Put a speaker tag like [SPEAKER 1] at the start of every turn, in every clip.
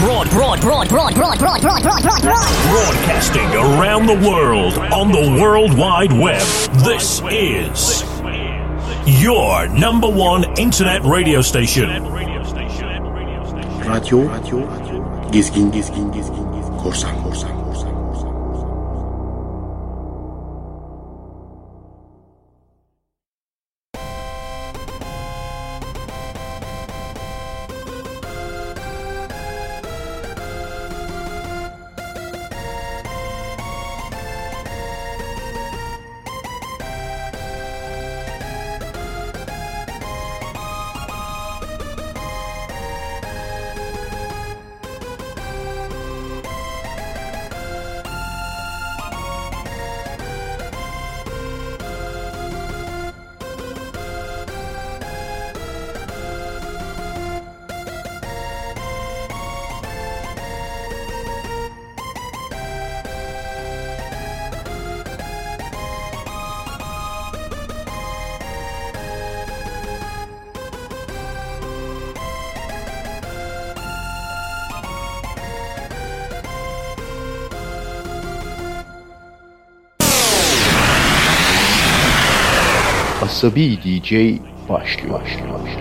[SPEAKER 1] broad, broad, broad, broad, broad, broad, broad, broad, broad,
[SPEAKER 2] Broadcasting around the world on the World Wide Web. This is your number one internet radio station.
[SPEAKER 3] Radio, radio, radio. Gezgin, gezgin, gezgin. Korsan, korsan.
[SPEAKER 4] Asabi DJ başlıyor. başlıyor,
[SPEAKER 5] başlıyor.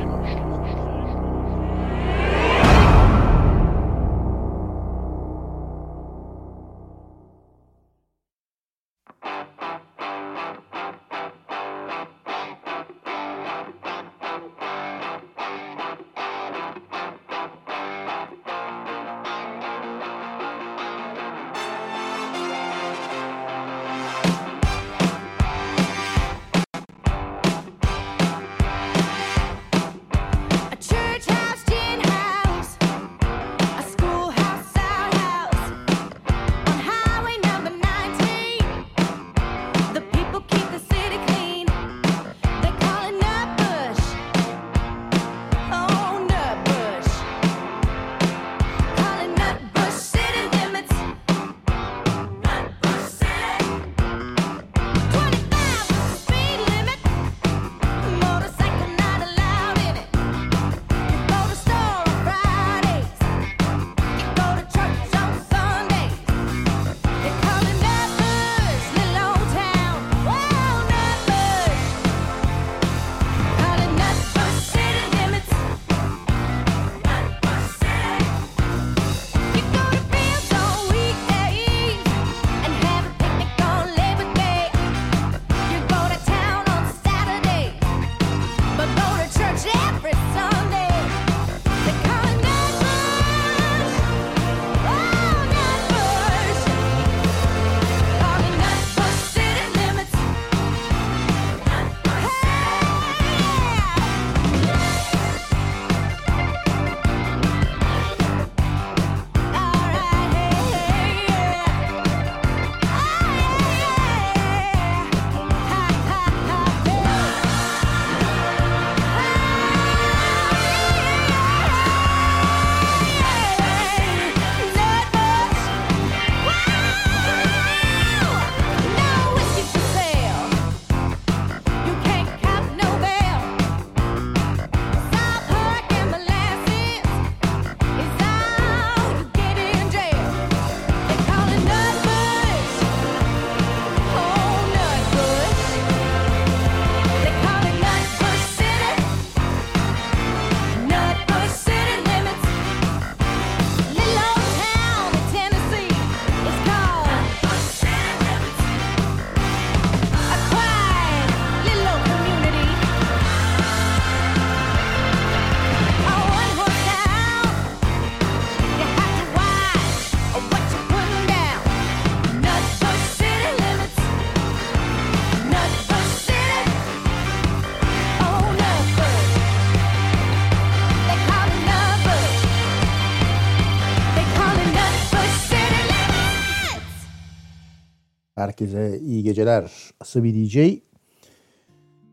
[SPEAKER 6] herkese iyi geceler. Asabi DJ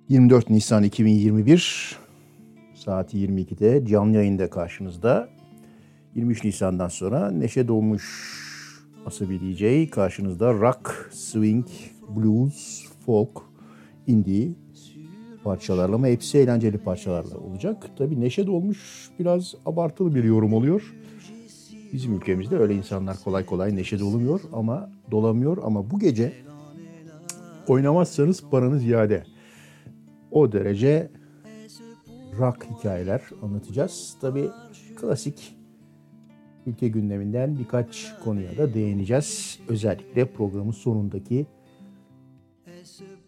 [SPEAKER 6] 24 Nisan 2021 saat 22'de canlı yayında karşınızda. 23 Nisan'dan sonra neşe dolmuş Asabi DJ karşınızda rock, swing, blues, folk, indie parçalarla ama hepsi eğlenceli parçalarla olacak. Tabii neşe dolmuş biraz abartılı bir yorum oluyor. Bizim ülkemizde öyle insanlar kolay kolay neşe dolumuyor ama dolamıyor ama bu gece oynamazsanız paranız iade. O derece rock hikayeler anlatacağız. Tabii klasik ülke gündeminden birkaç konuya da değineceğiz. Özellikle programın sonundaki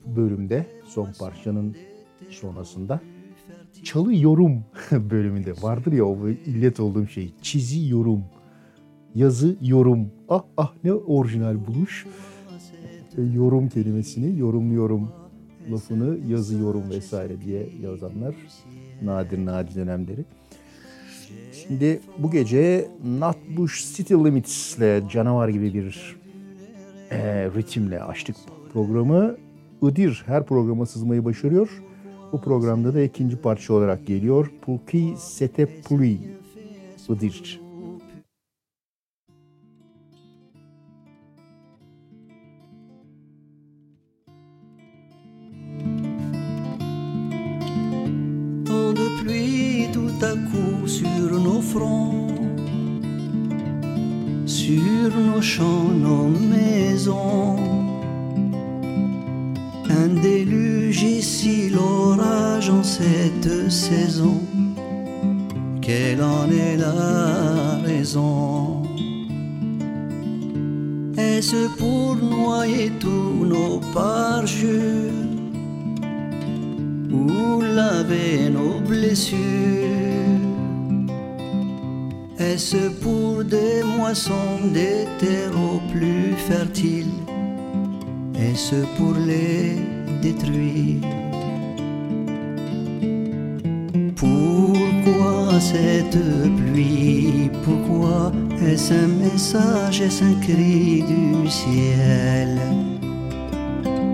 [SPEAKER 6] bölümde son parçanın sonrasında çalı yorum bölümünde vardır ya o illet olduğum şey çizi yorum yazı yorum ah ah ne orijinal buluş E, yorum kelimesini yorumluyorum lafını yazıyorum vesaire diye yazanlar nadir nadir dönemleri. Şimdi bu gece Nutbush City Limits ile canavar gibi bir e, ritimle açtık programı. Idir her programa sızmayı başarıyor. Bu programda da ikinci parça olarak geliyor. Pulki Sete Puli Idir.
[SPEAKER 7] De pluie tout à coup sur nos fronts, sur nos champs, nos maisons. Un déluge ici, l'orage en cette saison. Quelle en est la raison? Est-ce pour noyer tous nos parjures? Ou laver nos blessures. Est-ce pour des moissons, des terreaux plus fertiles? Est-ce pour les détruire? Pourquoi cette pluie? Pourquoi est-ce un message, est-ce un cri du ciel?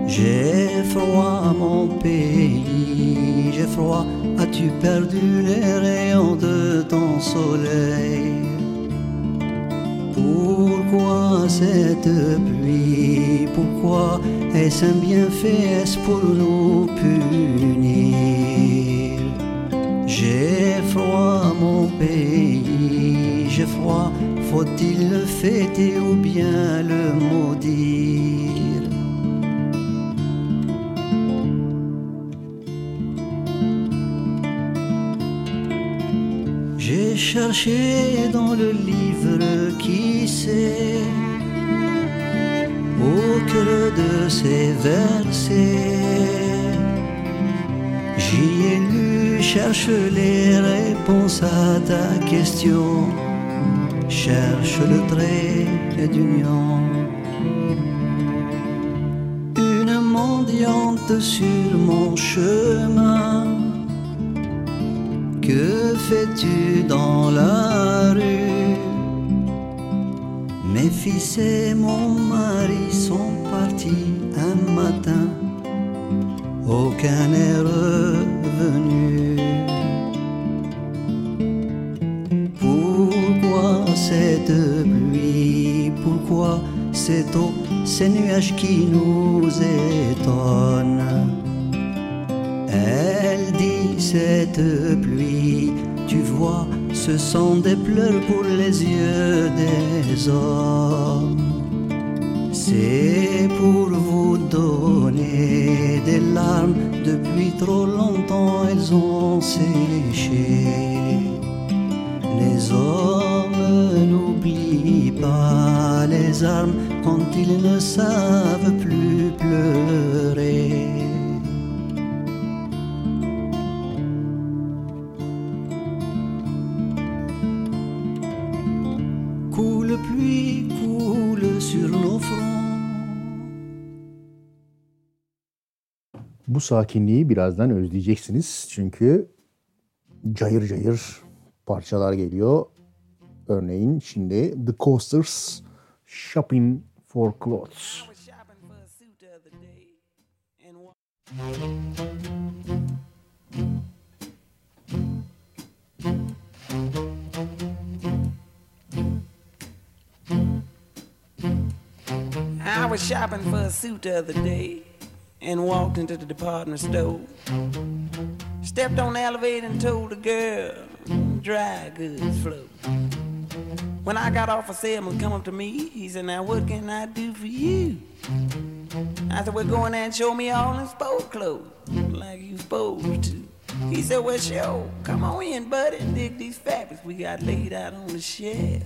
[SPEAKER 7] J'ai froid mon pays, j'ai froid, as-tu perdu les rayons de ton soleil? Pourquoi cette pluie? Pourquoi est-ce un bienfait Est-ce pour nous punir? J'ai froid mon pays, j'ai froid, faut-il le fêter ou bien le maudire? J'ai cherché dans le livre qui sait au cœur de ces versets. J'y ai lu, cherche les réponses à ta question, cherche le trait d'union. Une mendiante sur mon chemin. Que fais-tu dans la rue? Mes fils et mon mari sont partis un matin, aucun n'est revenu. Pourquoi cette pluie? Pourquoi cette eau, ces nuages qui nous étonnent? Cette pluie, tu vois, ce sont des pleurs pour les yeux des hommes. C'est pour vous donner des larmes, depuis trop longtemps elles ont séché. Les hommes n'oublient pas les armes quand ils ne savent plus pleurer.
[SPEAKER 6] Bu sakinliği birazdan özleyeceksiniz. Çünkü cayır cayır parçalar geliyor. Örneğin şimdi The Coasters Shopping for Clothes.
[SPEAKER 8] I was shopping for a suit the other day and walked into the department store. Stepped on the elevator and told the girl, dry goods flow. When I got off of Selma, come up to me. He said, Now what can I do for you? I said, Well, go in there and show me all in sport clothes, like you supposed to. He said, Well, show. Come on in, buddy, and dig these fabrics we got laid out on the shelf.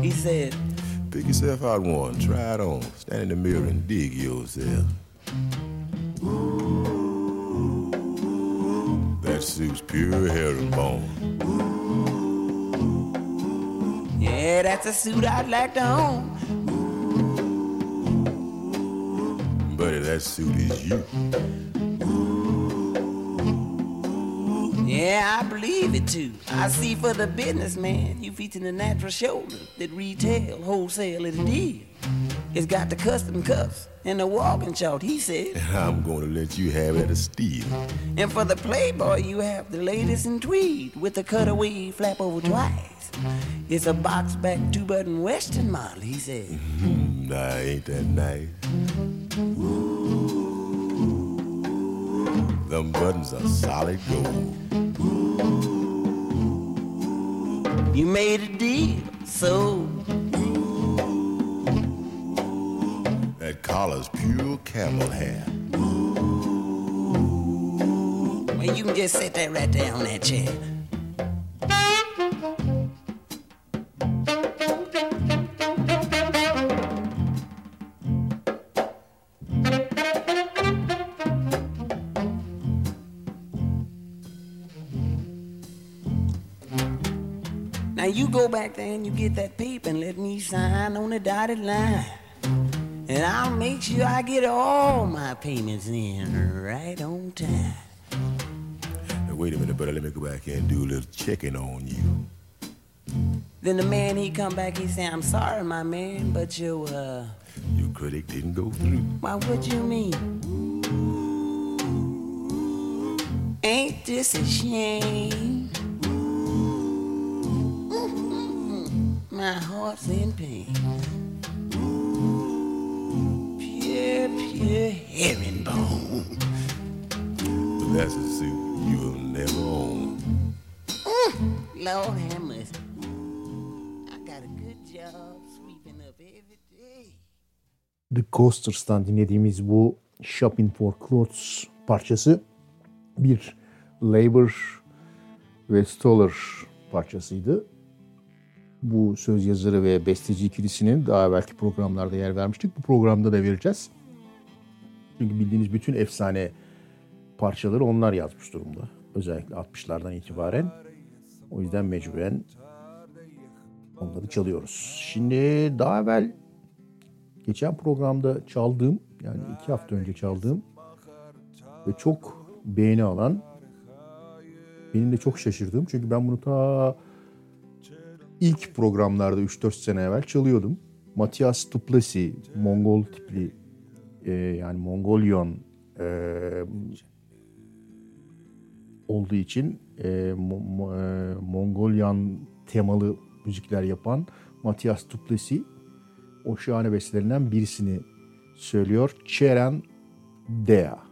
[SPEAKER 8] He said,
[SPEAKER 9] Pick yourself out one, try it on, stand in the mirror and dig yourself. That suit's pure herringbone.
[SPEAKER 8] Yeah, that's a suit I'd like to own.
[SPEAKER 9] Buddy, that suit is you.
[SPEAKER 8] Yeah, I believe it too. I see for the businessman, you featuring the natural shoulder that retail, wholesale is a deal. It's got the custom cuffs and the walking short, he said.
[SPEAKER 9] And I'm gonna let you have it a steal.
[SPEAKER 8] And for the playboy, you have the latest in tweed with the cutaway flap over twice. It's a box back two button western model, he said.
[SPEAKER 9] Hmm, nah, ain't that nice? Them buttons are solid gold.
[SPEAKER 8] You made a deal, so
[SPEAKER 9] That collar's pure camel hair.
[SPEAKER 8] well, you can just sit there right there on that chair. The dotted line. And I'll make sure I get all my payments in right on time.
[SPEAKER 9] Now, wait a minute, brother. Let me go back here and do a little checking on you.
[SPEAKER 8] Then the man he come back, he say, I'm sorry, my man, but your uh
[SPEAKER 9] Your credit didn't go through.
[SPEAKER 8] why what you mean? Ain't this a shame? My heart's in pain. Pure, pure herringbone.
[SPEAKER 9] But that's a suit you'll never own.
[SPEAKER 8] Lord have mercy. I got a good job sweeping up every day.
[SPEAKER 6] The Coasters'tan dinlediğimiz bu Shopping for Clothes parçası bir Labor ve Stoller parçasıydı. Bu söz yazarı ve besteci ikilisinin daha evvelki programlarda yer vermiştik. Bu programda da vereceğiz. Çünkü bildiğiniz bütün efsane parçaları onlar yazmış durumda. Özellikle 60'lardan itibaren. O yüzden mecburen onları çalıyoruz. Şimdi daha evvel geçen programda çaldığım yani iki hafta önce çaldığım ve çok beğeni alan benim de çok şaşırdığım çünkü ben bunu ta ilk programlarda 3-4 sene evvel çalıyordum. Matias Duplessis Mongol tipli e, yani Mongolian e, olduğu için e, Mo- e, Mongolian temalı müzikler yapan Matias Duplessis o şahane bestelerinden birisini söylüyor. Çeren Dea.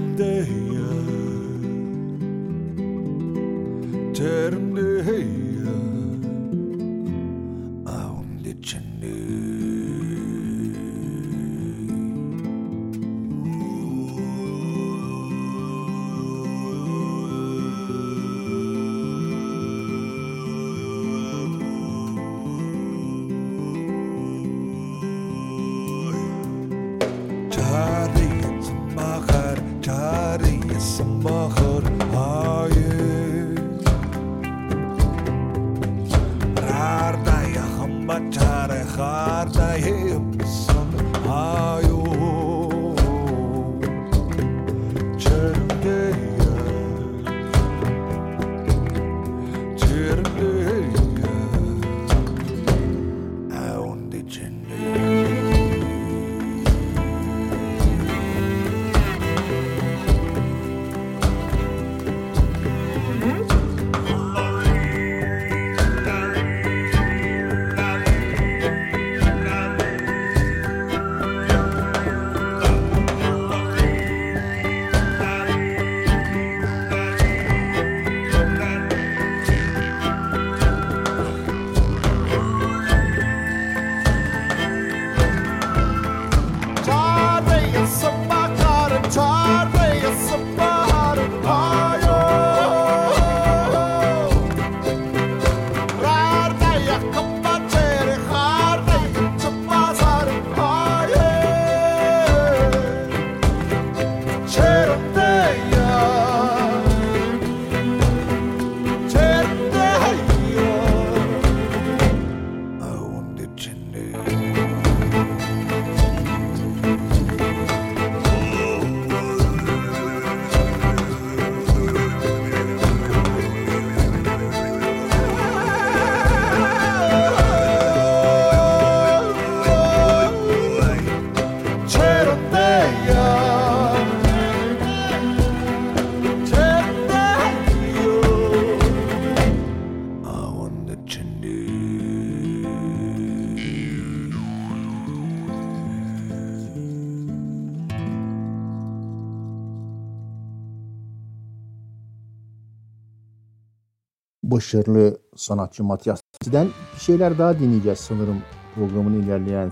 [SPEAKER 6] başarılı sanatçı Matias Sizden bir şeyler daha dinleyeceğiz sanırım programın ilerleyen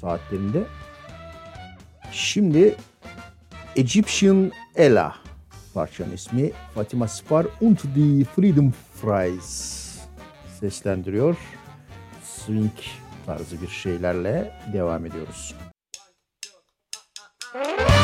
[SPEAKER 6] saatlerinde. Şimdi Egyptian Ella parçanın ismi Fatima Spar und die Freedom Fries seslendiriyor. Swing tarzı bir şeylerle devam ediyoruz.
[SPEAKER 8] One, two,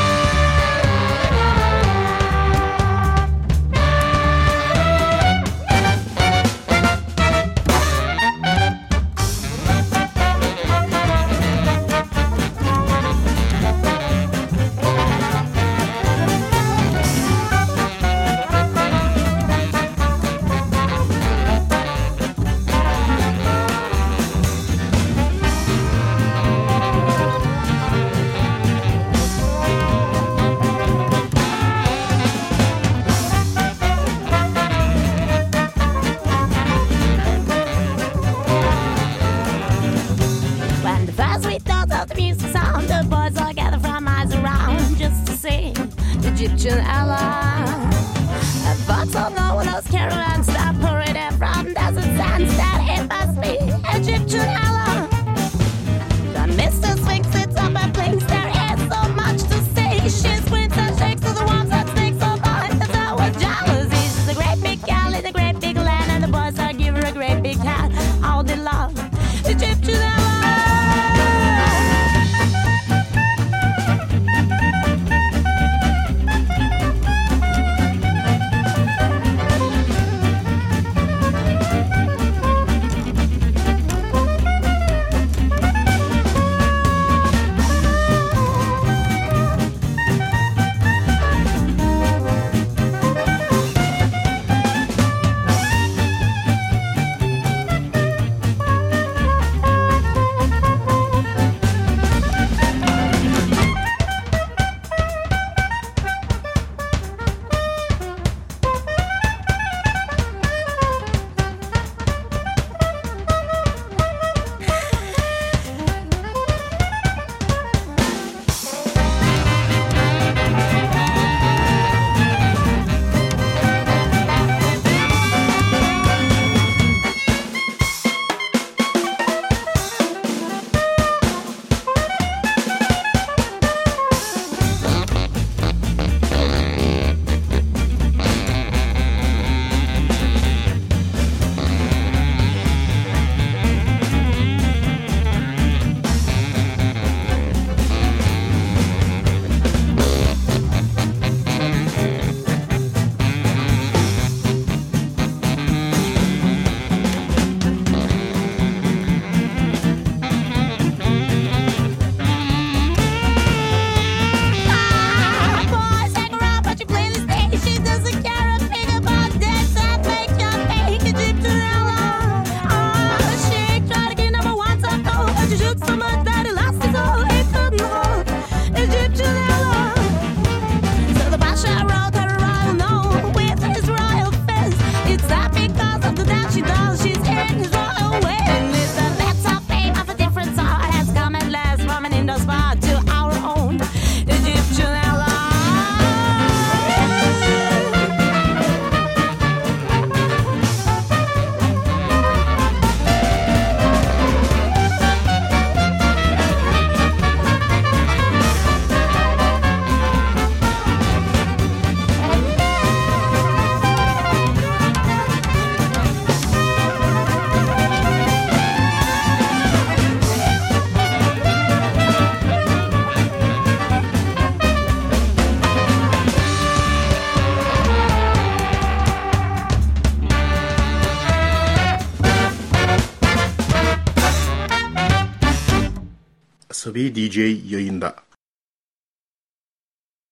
[SPEAKER 3] Tabii DJ yayında.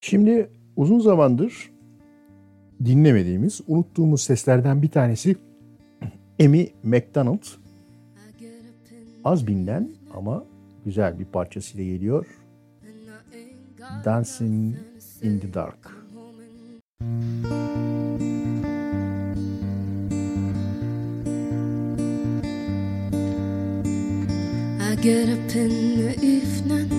[SPEAKER 6] Şimdi uzun zamandır dinlemediğimiz, unuttuğumuz seslerden bir tanesi Amy McDonald. Az bilinen ama güzel bir parçasıyla geliyor. Dancing in the Dark.
[SPEAKER 10] Müzik get up in the evening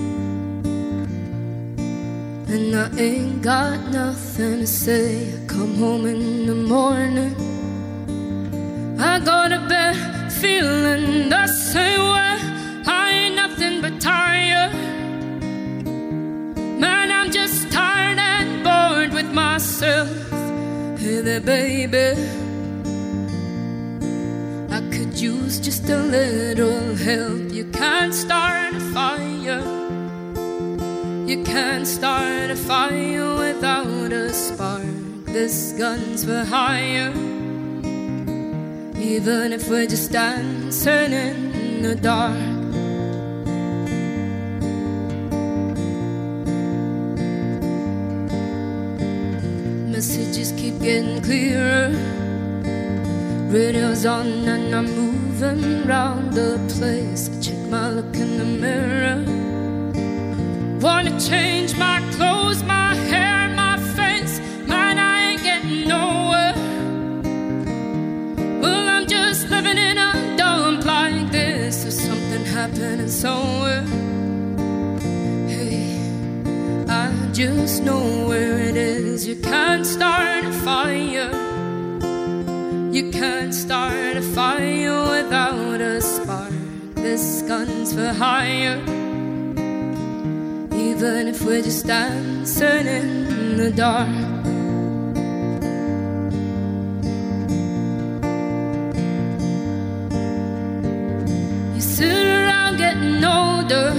[SPEAKER 10] and I ain't got nothing to say. I come home in the morning. I go to bed feeling the same way. I ain't nothing but tired. Man, I'm just tired and bored with myself. Hey there, baby. Use just a little help. You can't start a fire. You can't start a fire without a spark. This gun's for hire. Even if we're just dancing in the dark. Messages keep getting clearer. Radio's on and I'm moving around the place. I check my look in the mirror. Wanna change my clothes, my hair, my face. Man, I ain't getting nowhere. Well, I'm just living in a dump like this. There's something happening somewhere. Hey, I just know where it is. You can't start a fire. You can't start a fire without a spark. This gun's for hire. Even if we're just dancing in the dark. You sit around getting older.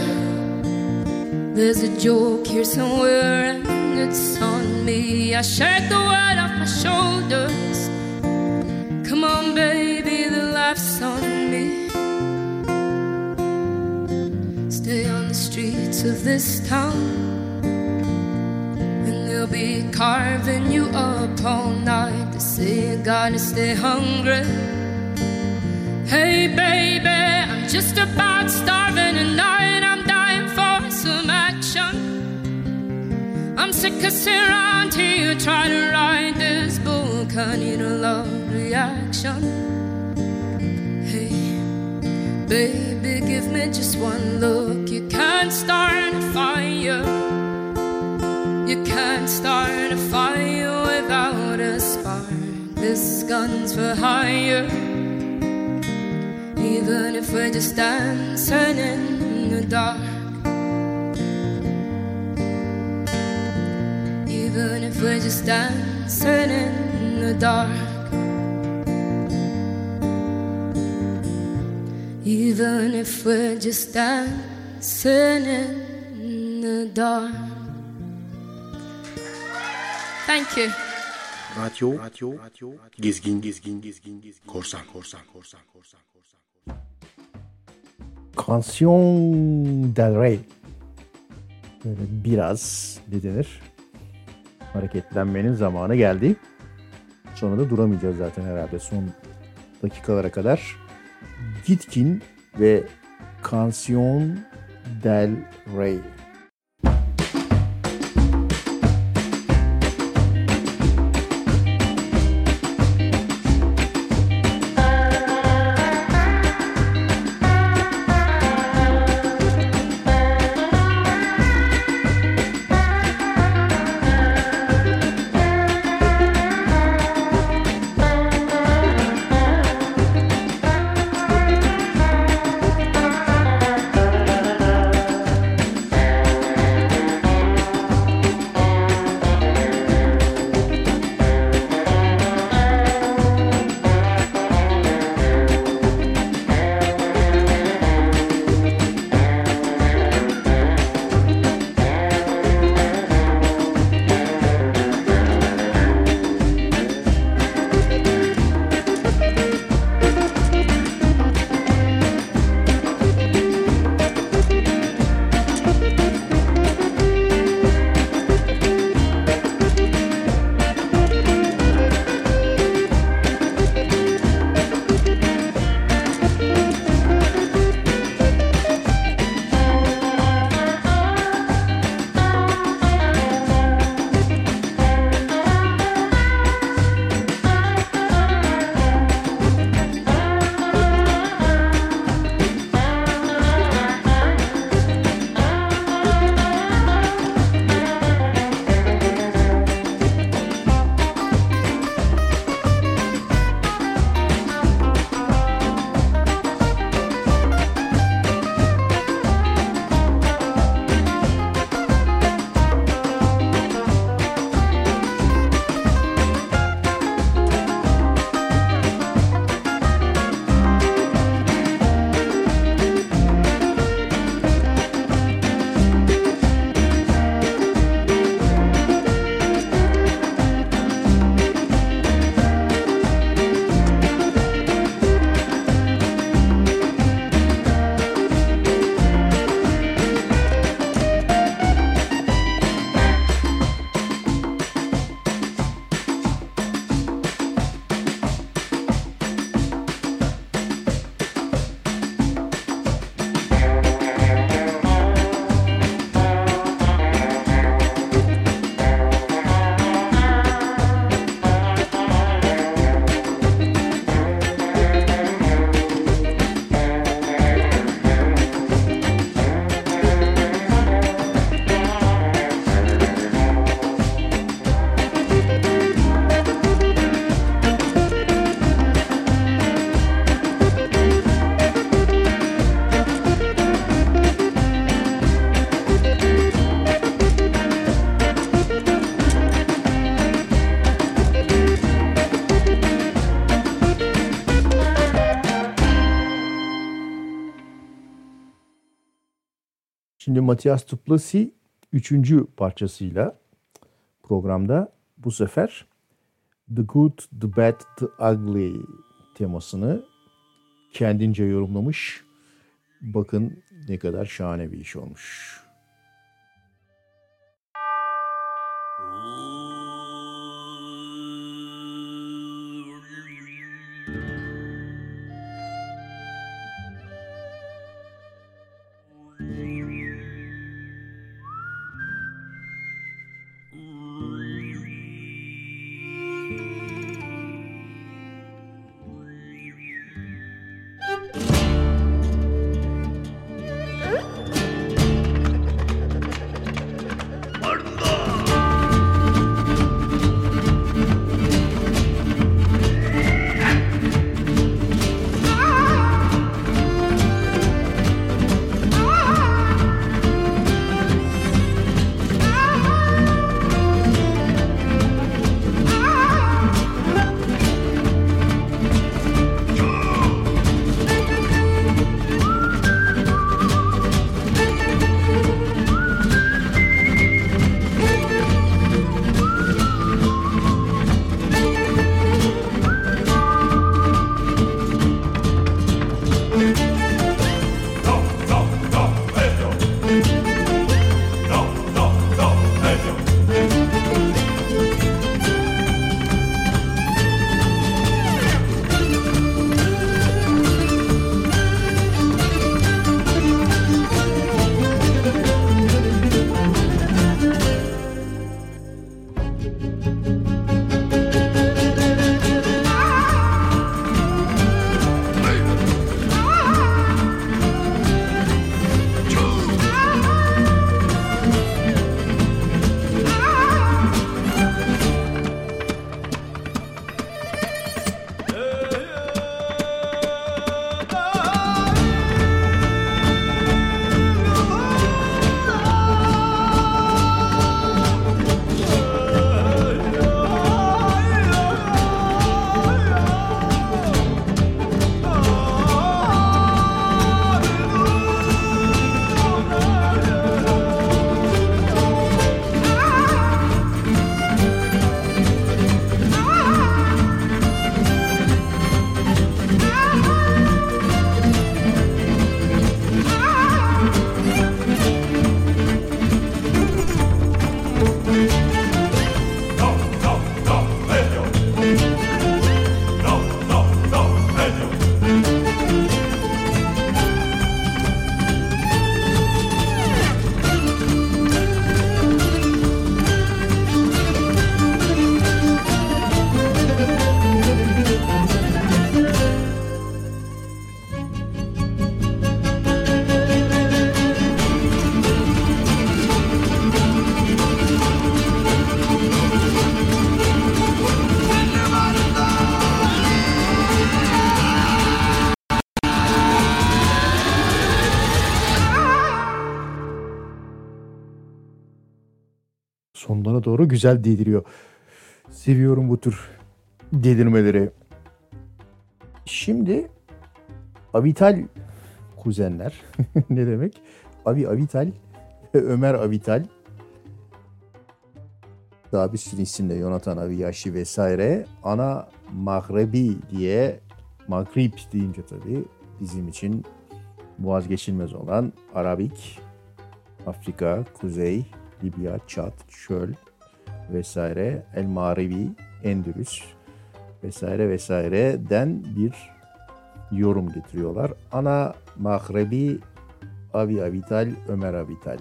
[SPEAKER 10] There's a joke here somewhere, and it's on me. I shake the weight off my shoulders. Laugh's on me. Stay on the streets of this town, and they'll be carving you up all night. They say you gotta stay hungry. Hey, baby, I'm just about starving tonight. I'm dying for some action. I'm sick of sitting around here trying to write this book. I need a love reaction. Baby, give me just one look. You can't start a fire. You can't start a fire without a spark. This gun's for hire. Even if we're just dancing in the dark. Even if we're just dancing in the dark. Even if we're just dancing in the dark. Thank you.
[SPEAKER 3] Radyo, radyo, radyo, gezgin, gezgin, gezgin, gezgin, korsan, korsan, korsan, korsan, korsan.
[SPEAKER 6] Canción del Rey. Böyle biraz ne denir? Hareketlenmenin zamanı geldi. Sonra da duramayacağız zaten herhalde son dakikalara kadar. Gitkin ve Canción del Rey. Şimdi Matias Tuplasi üçüncü parçasıyla programda bu sefer The Good, The Bad, The Ugly temasını kendince yorumlamış. Bakın ne kadar şahane bir iş olmuş. Güzel deliriyor. Seviyorum bu tür delirmeleri. Şimdi Avital kuzenler ne demek? Avi Avital Ömer Avital daha bir sürü isimle Yonatan Aviyashi vesaire ana Mahrebi diye Maghrib deyince tabii bizim için vazgeçilmez olan Arabik, Afrika, Kuzey, Libya, Çat, Çöl vesaire, El Mağribi, Endülüs vesaire vesaireden bir yorum getiriyorlar. Ana Mahrebi, Avi Avital, Ömer Avital.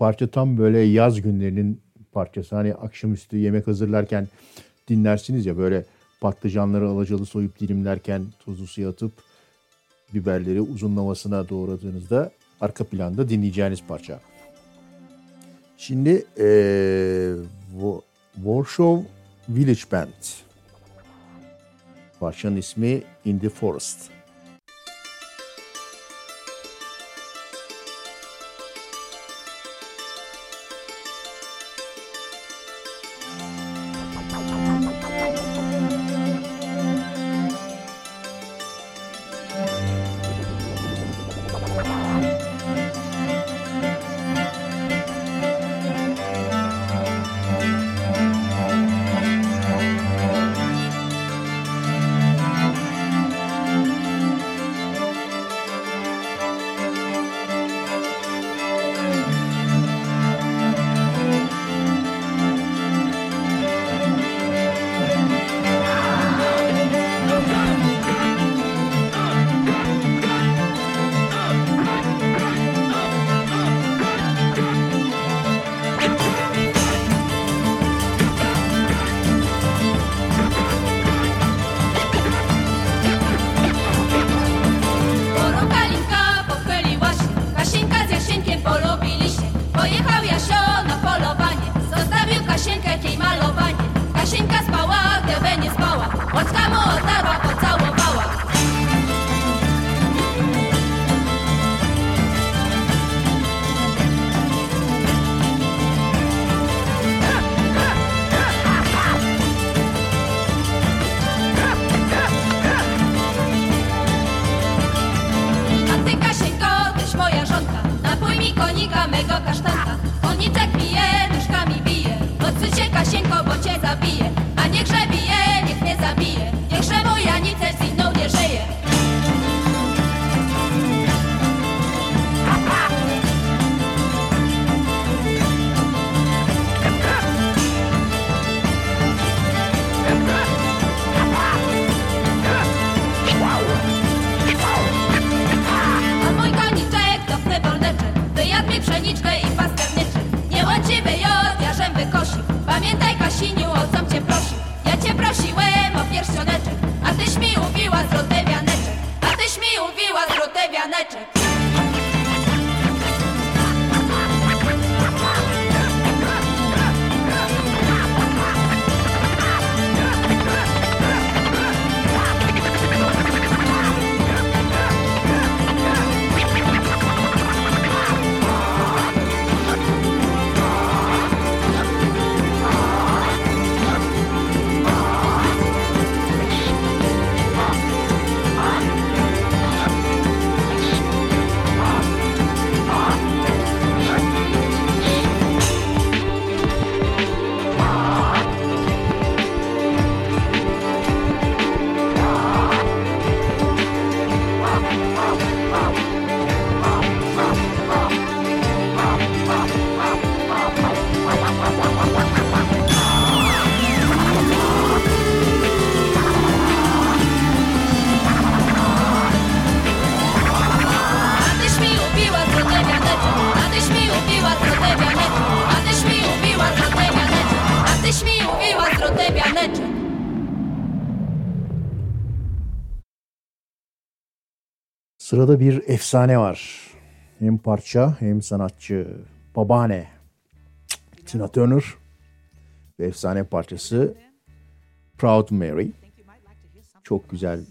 [SPEAKER 6] Parça tam böyle yaz günlerinin parçası. Hani akşamüstü yemek hazırlarken dinlersiniz ya böyle patlıcanları alacalı soyup dilimlerken tuzlu suya atıp biberleri uzunlamasına doğradığınızda arka planda dinleyeceğiniz parça. Şimdi Wo- Warsaw Village Band. Parçanın ismi In the Forest. Sırada bir efsane var. Hem parça hem sanatçı. Babane. Tina Turner. Ve efsane parçası Proud Mary. Çok güzel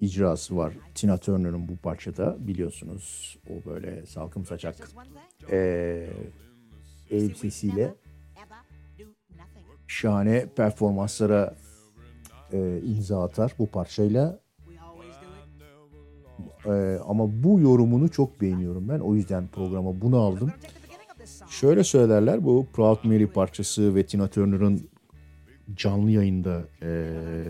[SPEAKER 6] icrası var Tina Turner'ın bu parçada biliyorsunuz. O böyle salkım saçak eee elbisesiyle şahane performanslara eee, imza atar bu parçayla. Eee, ama bu yorumunu çok beğeniyorum ben. O yüzden programa bunu aldım. Şöyle söylerler bu Proud Mary parçası ve Tina Turner'ın canlı yayında eee,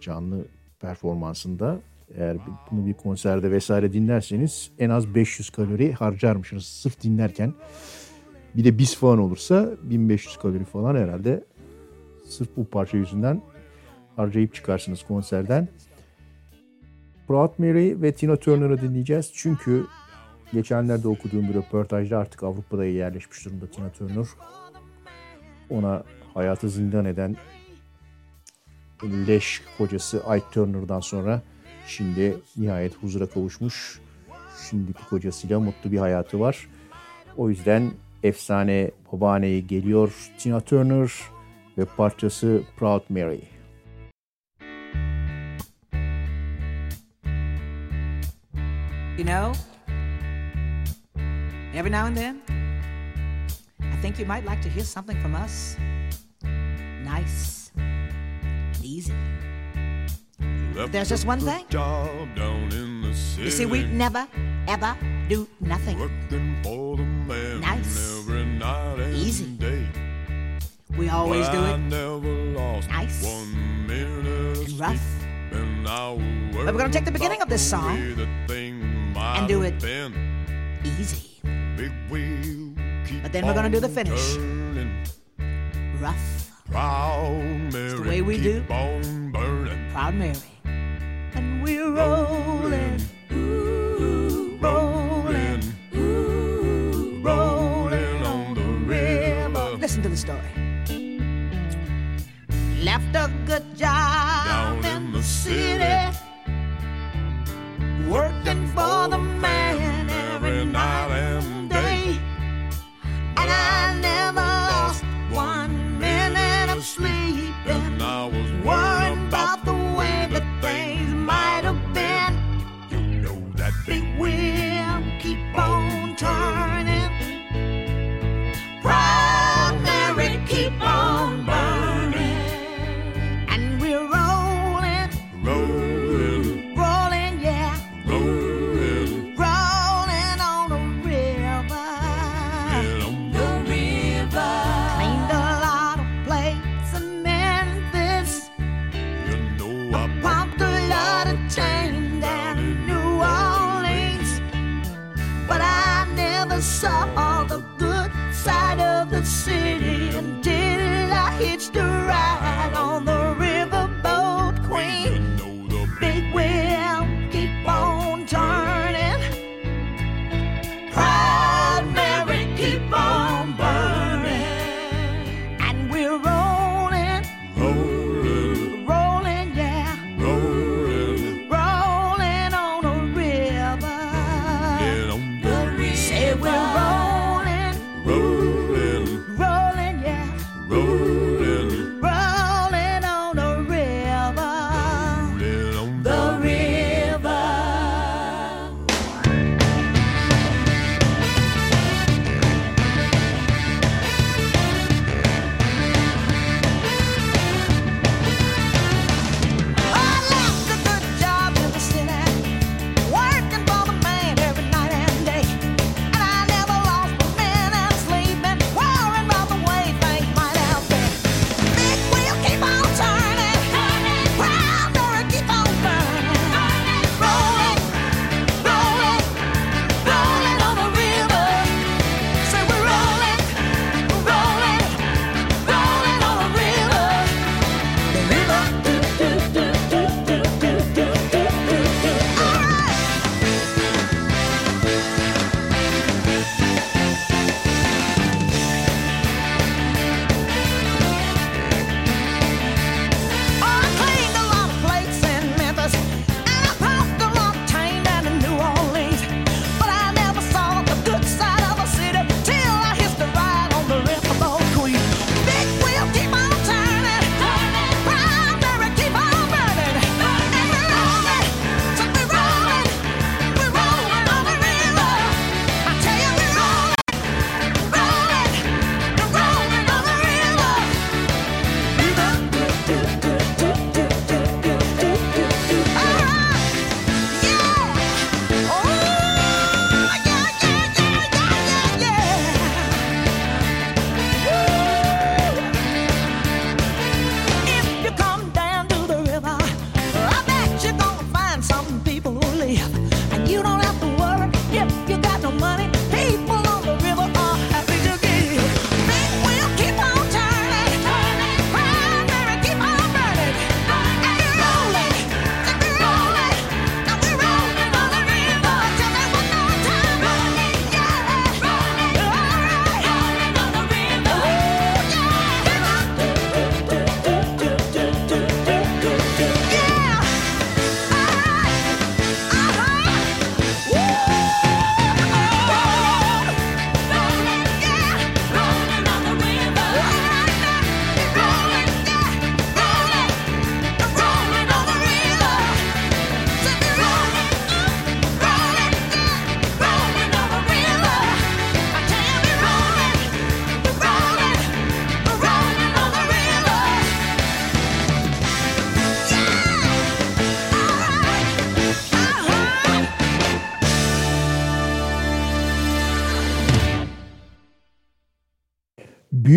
[SPEAKER 6] canlı performansında eğer bunu bir konserde vesaire dinlerseniz en az 500 kalori harcarmışsınız sırf dinlerken. Bir de bis falan olursa 1500 kalori falan herhalde sırf bu parça yüzünden harcayıp çıkarsınız konserden. Proud Mary ve Tina Turner'ı dinleyeceğiz. Çünkü Geçenlerde okuduğum bir röportajda artık Avrupa'da yerleşmiş durumda Tina Turner. Ona hayatı zindan eden leş kocası Ike Turner'dan sonra şimdi nihayet huzura kavuşmuş. Şimdiki kocasıyla mutlu bir hayatı var. O yüzden efsane babaanneyi geliyor Tina Turner ve parçası Proud Mary.
[SPEAKER 11] You know, every now and then, I think you might like to hear something from us. Nice and easy. There's just one thing.
[SPEAKER 12] Job down in the city.
[SPEAKER 11] You see, we never, ever do nothing.
[SPEAKER 12] Working for the man
[SPEAKER 11] Nice.
[SPEAKER 12] every night and
[SPEAKER 11] Easy.
[SPEAKER 12] day.
[SPEAKER 11] We always do
[SPEAKER 12] I
[SPEAKER 11] it
[SPEAKER 12] never lost
[SPEAKER 11] Nice.
[SPEAKER 12] one minute
[SPEAKER 11] and rough.
[SPEAKER 12] and
[SPEAKER 11] But we're gonna take the beginning of this song
[SPEAKER 12] way the thing might
[SPEAKER 11] and do it easy.
[SPEAKER 12] Big wheel keep
[SPEAKER 11] But then we're gonna do the finish.
[SPEAKER 12] turning.
[SPEAKER 11] Rough,
[SPEAKER 12] Proud Mary,
[SPEAKER 11] the way we do. proud Mary. And we're rolling, ooh, rolling, ooh, rolling on the river. Listen to the story. Left a good job
[SPEAKER 12] Down
[SPEAKER 11] in the city, working for the man every night and day. And I never lost one minute of sleep.
[SPEAKER 12] And I was
[SPEAKER 11] Worrying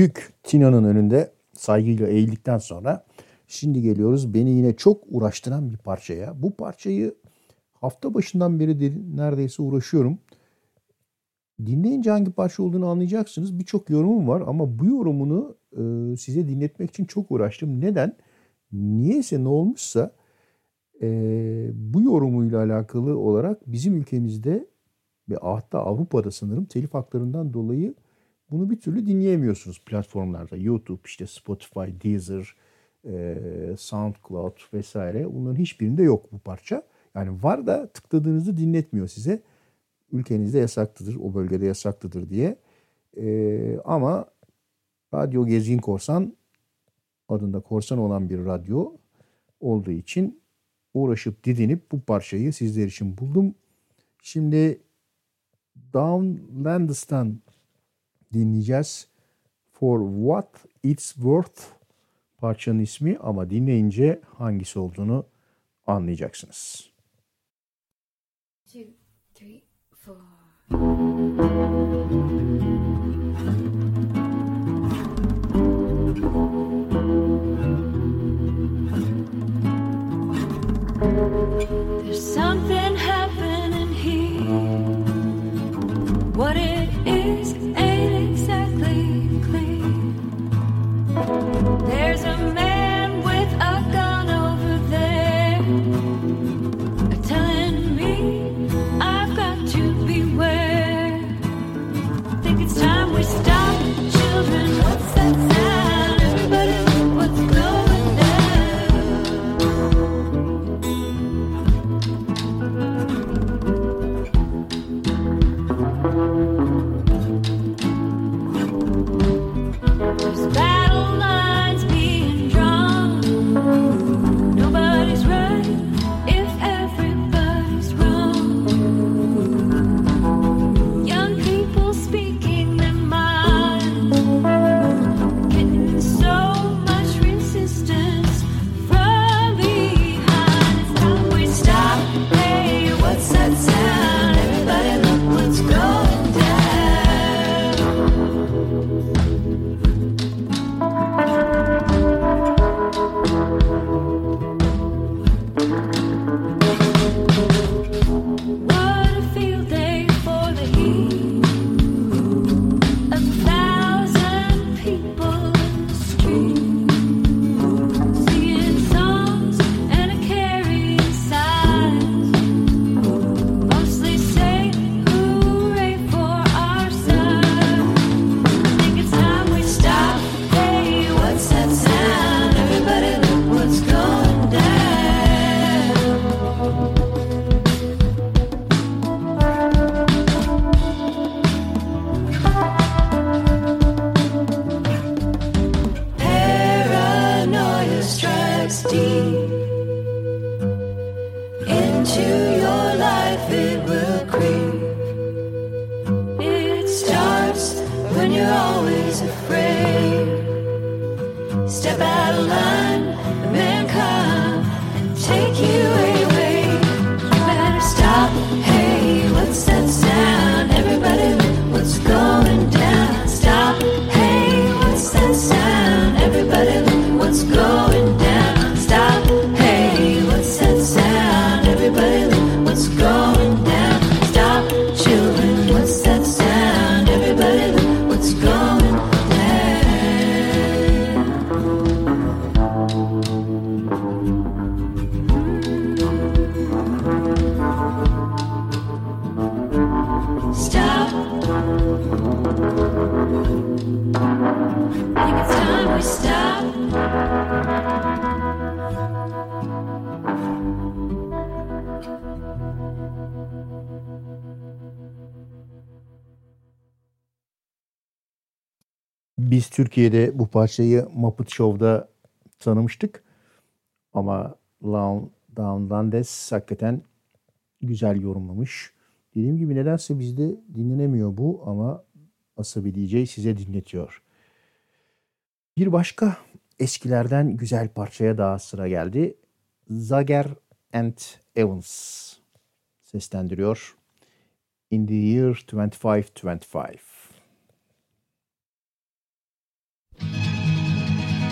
[SPEAKER 6] büyük Tina'nın önünde saygıyla eğildikten sonra şimdi geliyoruz beni yine çok uğraştıran bir parçaya. Bu parçayı hafta başından beri de neredeyse uğraşıyorum. Dinleyince hangi parça olduğunu anlayacaksınız. Birçok yorumum var ama bu yorumunu e, size dinletmek için çok uğraştım. Neden? Niyeyse ne olmuşsa e, bu yorumuyla alakalı olarak bizim ülkemizde ve hatta Avrupa'da sanırım telif haklarından dolayı bunu bir türlü dinleyemiyorsunuz platformlarda. YouTube, işte Spotify, Deezer, e, SoundCloud vesaire. Bunların hiçbirinde yok bu parça. Yani var da tıkladığınızda dinletmiyor size. Ülkenizde yasaklıdır, o bölgede yasaklıdır diye. E, ama Radyo Gezgin Korsan adında korsan olan bir radyo olduğu için uğraşıp didinip bu parçayı sizler için buldum. Şimdi Downlandes'tan dinleyeceğiz. For What It's Worth parçanın ismi ama dinleyince hangisi olduğunu anlayacaksınız.
[SPEAKER 10] Two, three.
[SPEAKER 13] There's something line, the man come take you away.
[SPEAKER 6] Türkiye'de bu parçayı Muppet Show'da tanımıştık. Ama Down, Down Landes hakikaten güzel yorumlamış. Dediğim gibi nedense bizde dinlenemiyor bu ama Asabi DJ size dinletiyor. Bir başka eskilerden güzel parçaya daha sıra geldi. Zager and Evans seslendiriyor. In the year 2525.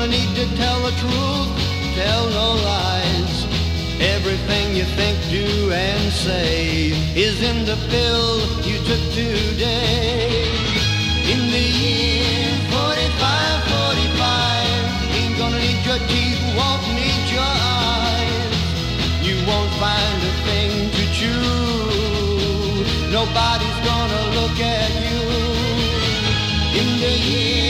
[SPEAKER 14] Gonna need to tell the truth, tell no lies. Everything you think, do, and say is in the pill you took today. In the year 45, 45, ain't gonna need your teeth, won't need your eyes. You won't find a thing to chew. Nobody's gonna look at you. In the year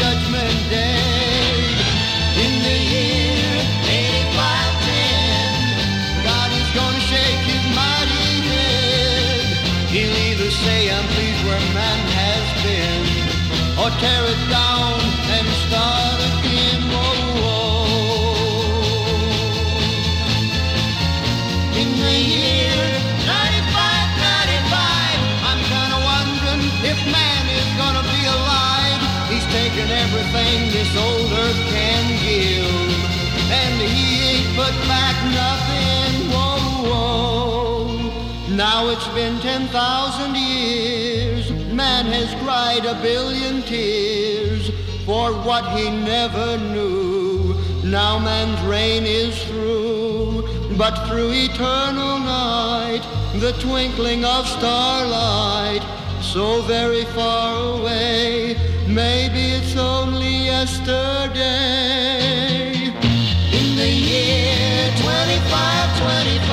[SPEAKER 14] judgment day. Everything this old earth can give, and he ain't put back nothing. Whoa, whoa. Now it's been 10,000 years. Man has cried a billion tears for what he never knew. Now man's reign is through, but through eternal night, the twinkling of starlight, so very far away, maybe it's only yesterday. In the year 2525,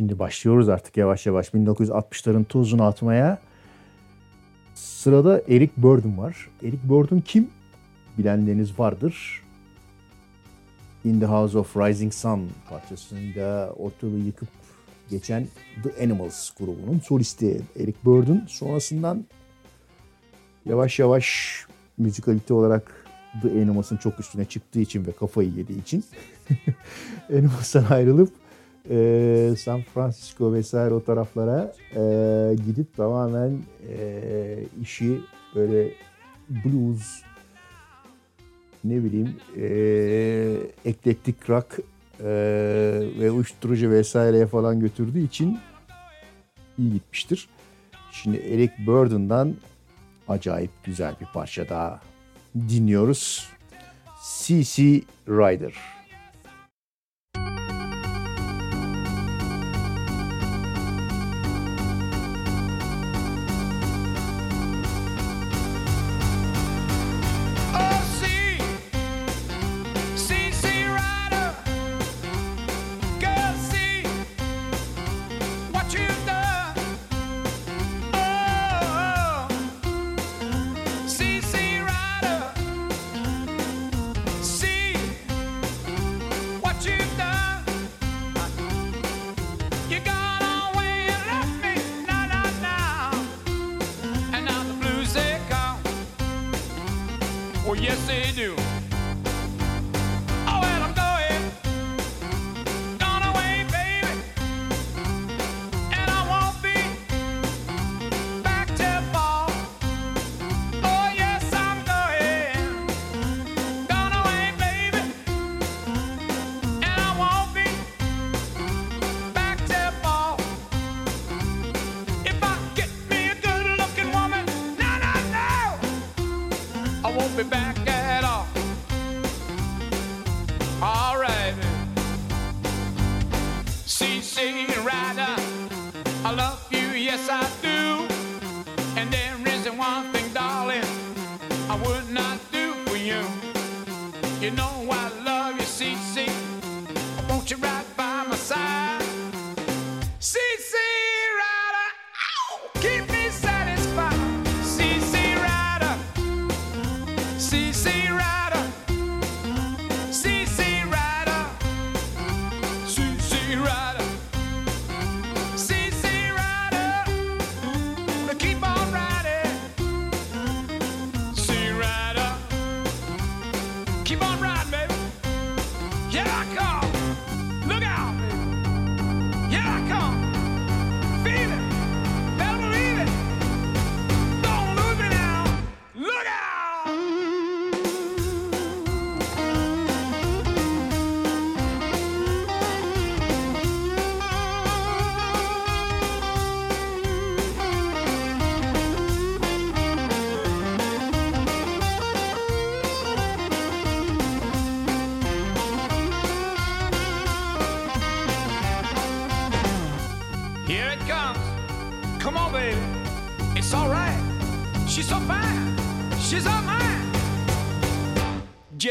[SPEAKER 6] Şimdi başlıyoruz artık yavaş yavaş 1960'ların tozunu atmaya. Sırada Eric Burdon var. Eric Burdon kim? Bilenleriniz vardır. In the House of Rising Sun parçasında ortalığı yıkıp geçen The Animals grubunun solisti Eric Burdon. Sonrasından yavaş yavaş müzikalite olarak The Animals'ın çok üstüne çıktığı için ve kafayı yediği için Animals'tan ayrılıp e, San Francisco vesaire o taraflara e, gidip tamamen e, işi böyle blues ne bileyim e, eklektik rock e, ve uyuşturucu vesaireye falan götürdüğü için iyi gitmiştir. Şimdi Eric Burdon'dan acayip güzel bir parça daha dinliyoruz. CC Rider.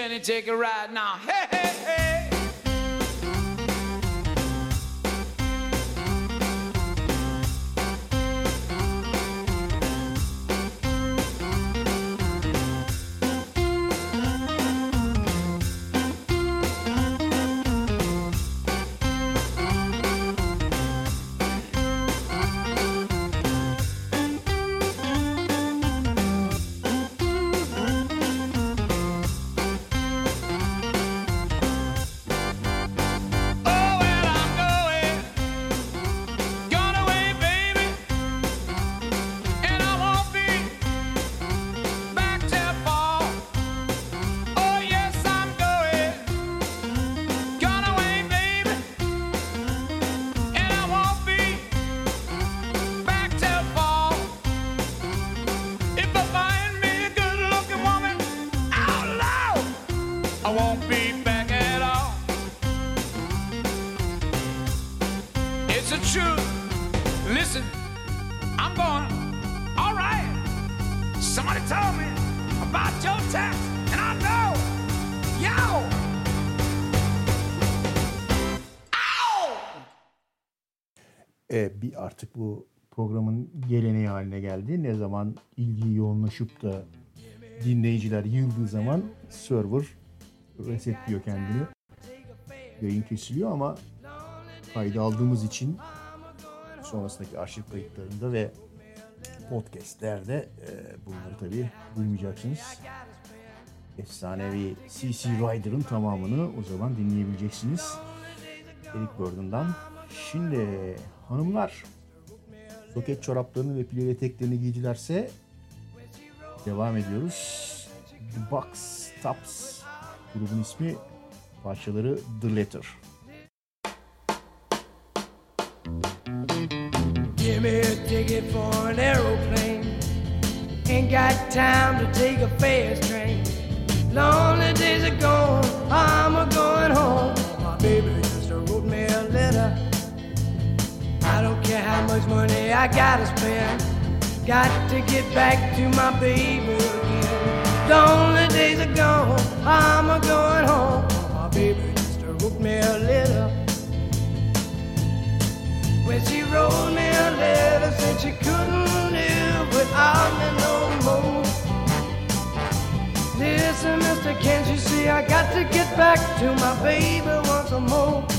[SPEAKER 12] Jenny, take a ride
[SPEAKER 6] artık bu programın geleneği haline geldi. Ne zaman ilgi yoğunlaşıp da dinleyiciler yığıldığı zaman server resetliyor kendini. Yayın kesiliyor ama kaydı aldığımız için sonrasındaki arşiv kayıtlarında ve podcastlerde e, bunları tabii duymayacaksınız. Efsanevi CC Rider'ın tamamını o zaman dinleyebileceksiniz. Eric Burden'dan. Şimdi hanımlar soket çoraplarını ve pileli eteklerini giydilerse devam ediyoruz. The Box Tops grubun ismi parçaları The Letter.
[SPEAKER 15] Give me a ticket for an aeroplane. Ain't got time to take a fast train. Lonely days are gone, I'm a going home. My baby just wrote me a letter. I don't care how much money I gotta spend. Got to get back to my baby again. Lonely days are gone, I'm a going home. My baby just wrote me a letter. When she wrote me a letter, said she couldn't live without me no more. Listen, mister, can't you see I got to get back to my baby once more?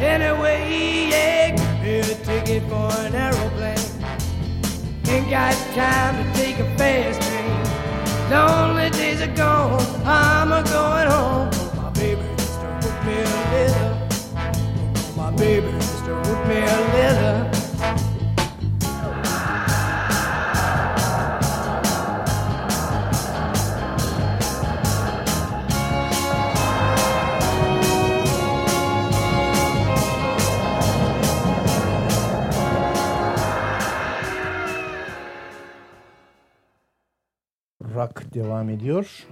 [SPEAKER 15] Anyway, yeah, me a ticket for an aeroplane. Ain't got time to take a fast train. Lonely days are gone, I'm a going home. My baby just wrote me a letter. My baby just wrote me a little.
[SPEAKER 6] Devam ediyor.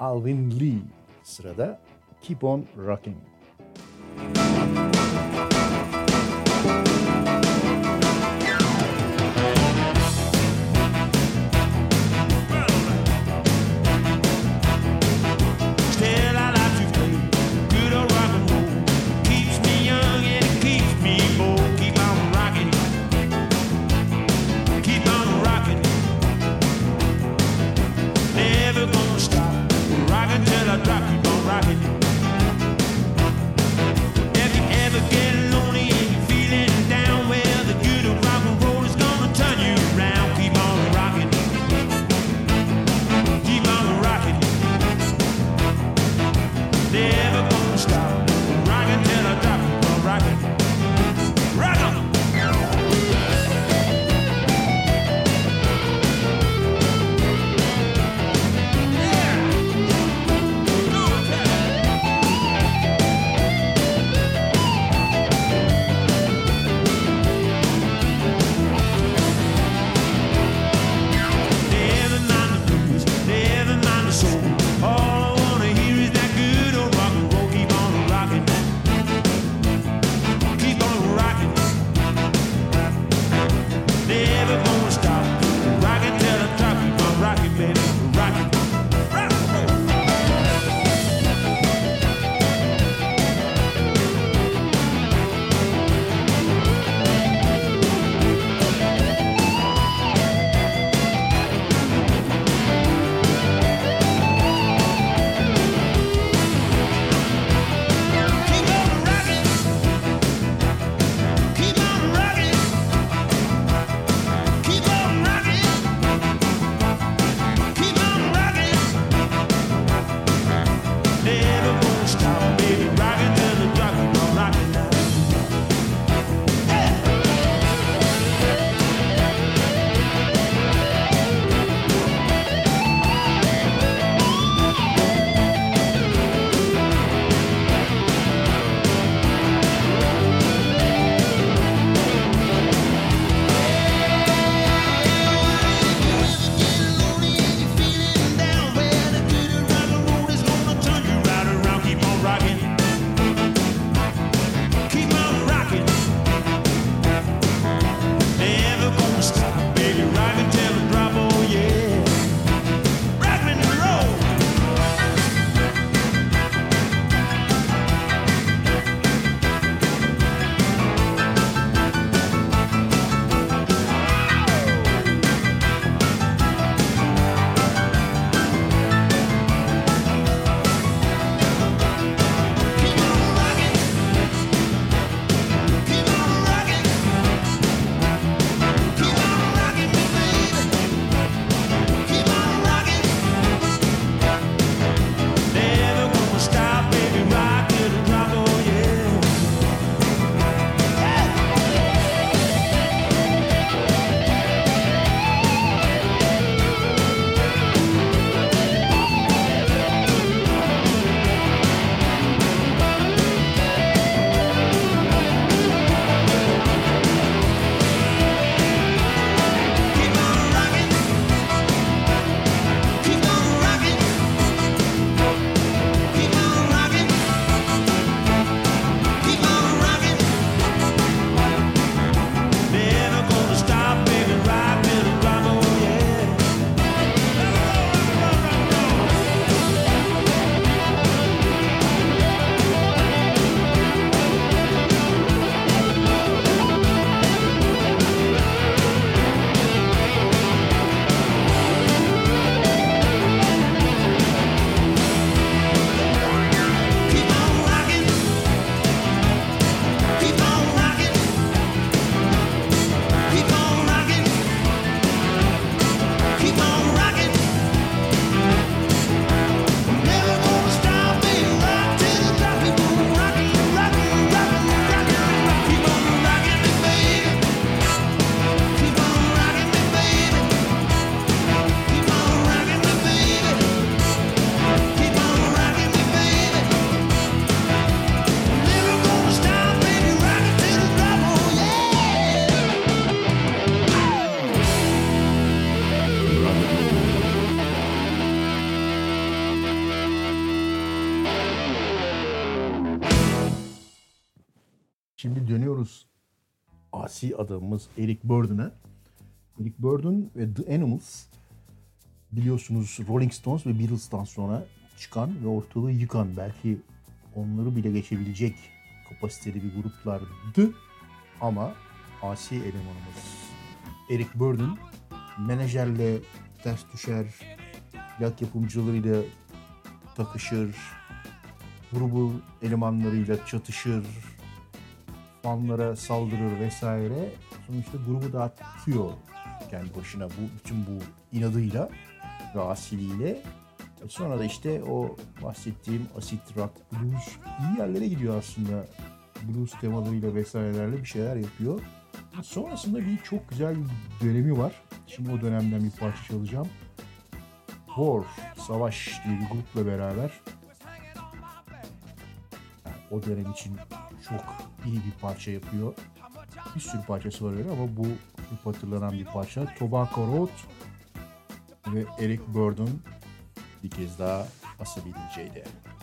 [SPEAKER 6] Alvin Lee sırada. Keep on Rocking.
[SPEAKER 16] Still,
[SPEAKER 6] adamımız Eric Burdon'a. Eric Burdon ve The Animals biliyorsunuz Rolling Stones ve Beatles'tan sonra çıkan ve ortalığı yıkan belki onları bile geçebilecek kapasiteli bir gruplardı. Ama asi elemanımız Eric Burdon menajerle ters düşer, plak yapımcılarıyla takışır, grubu elemanlarıyla çatışır, Osmanlılara saldırır vesaire. Sonuçta grubu da atıyor kendi başına bu bütün bu inadıyla ve asiliyle. Sonra da işte o bahsettiğim asit rock blues iyi yerlere gidiyor aslında. Blues temalarıyla vesairelerle bir şeyler yapıyor. Sonrasında bir çok güzel dönemi var. Şimdi o dönemden bir parça çalacağım. War, Savaş diye bir grupla beraber o dönem için çok iyi bir parça yapıyor. Bir sürü parçası var öyle ama bu hep hatırlanan bir parça. Tobacco Road ve Eric Burdon bir kez daha
[SPEAKER 12] asabileceği değerli.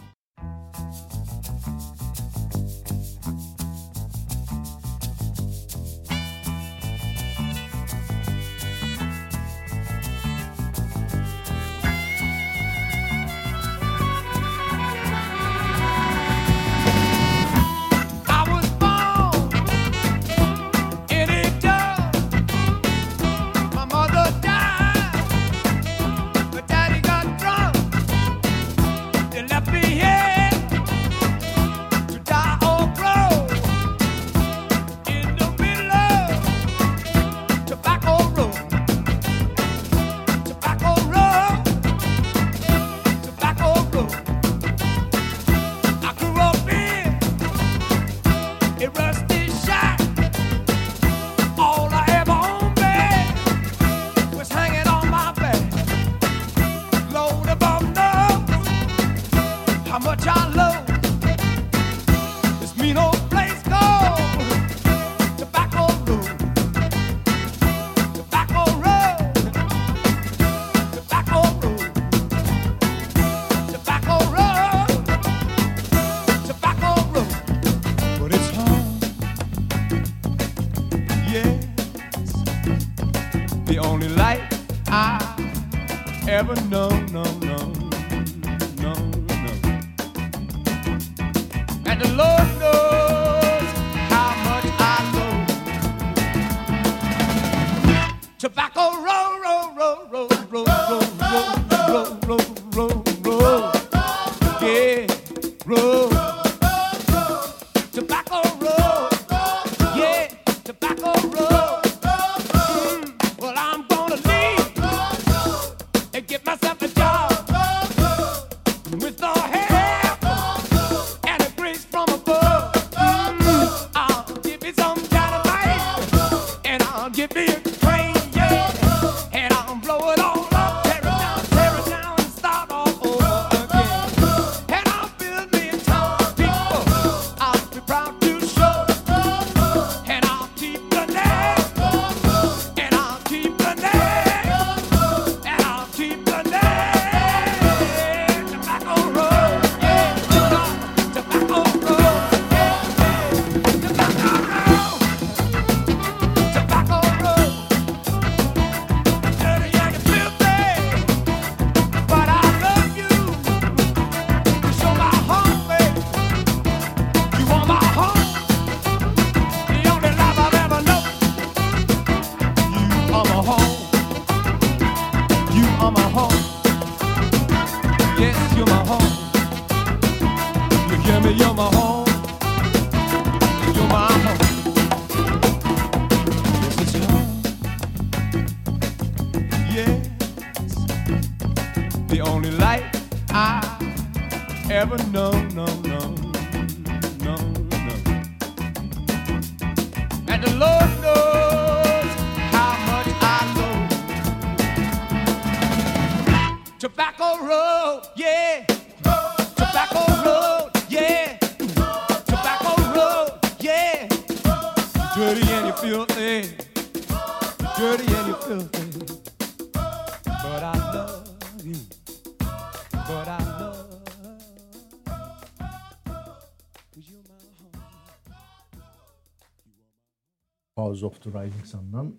[SPEAKER 6] House of the Rising Sun'dan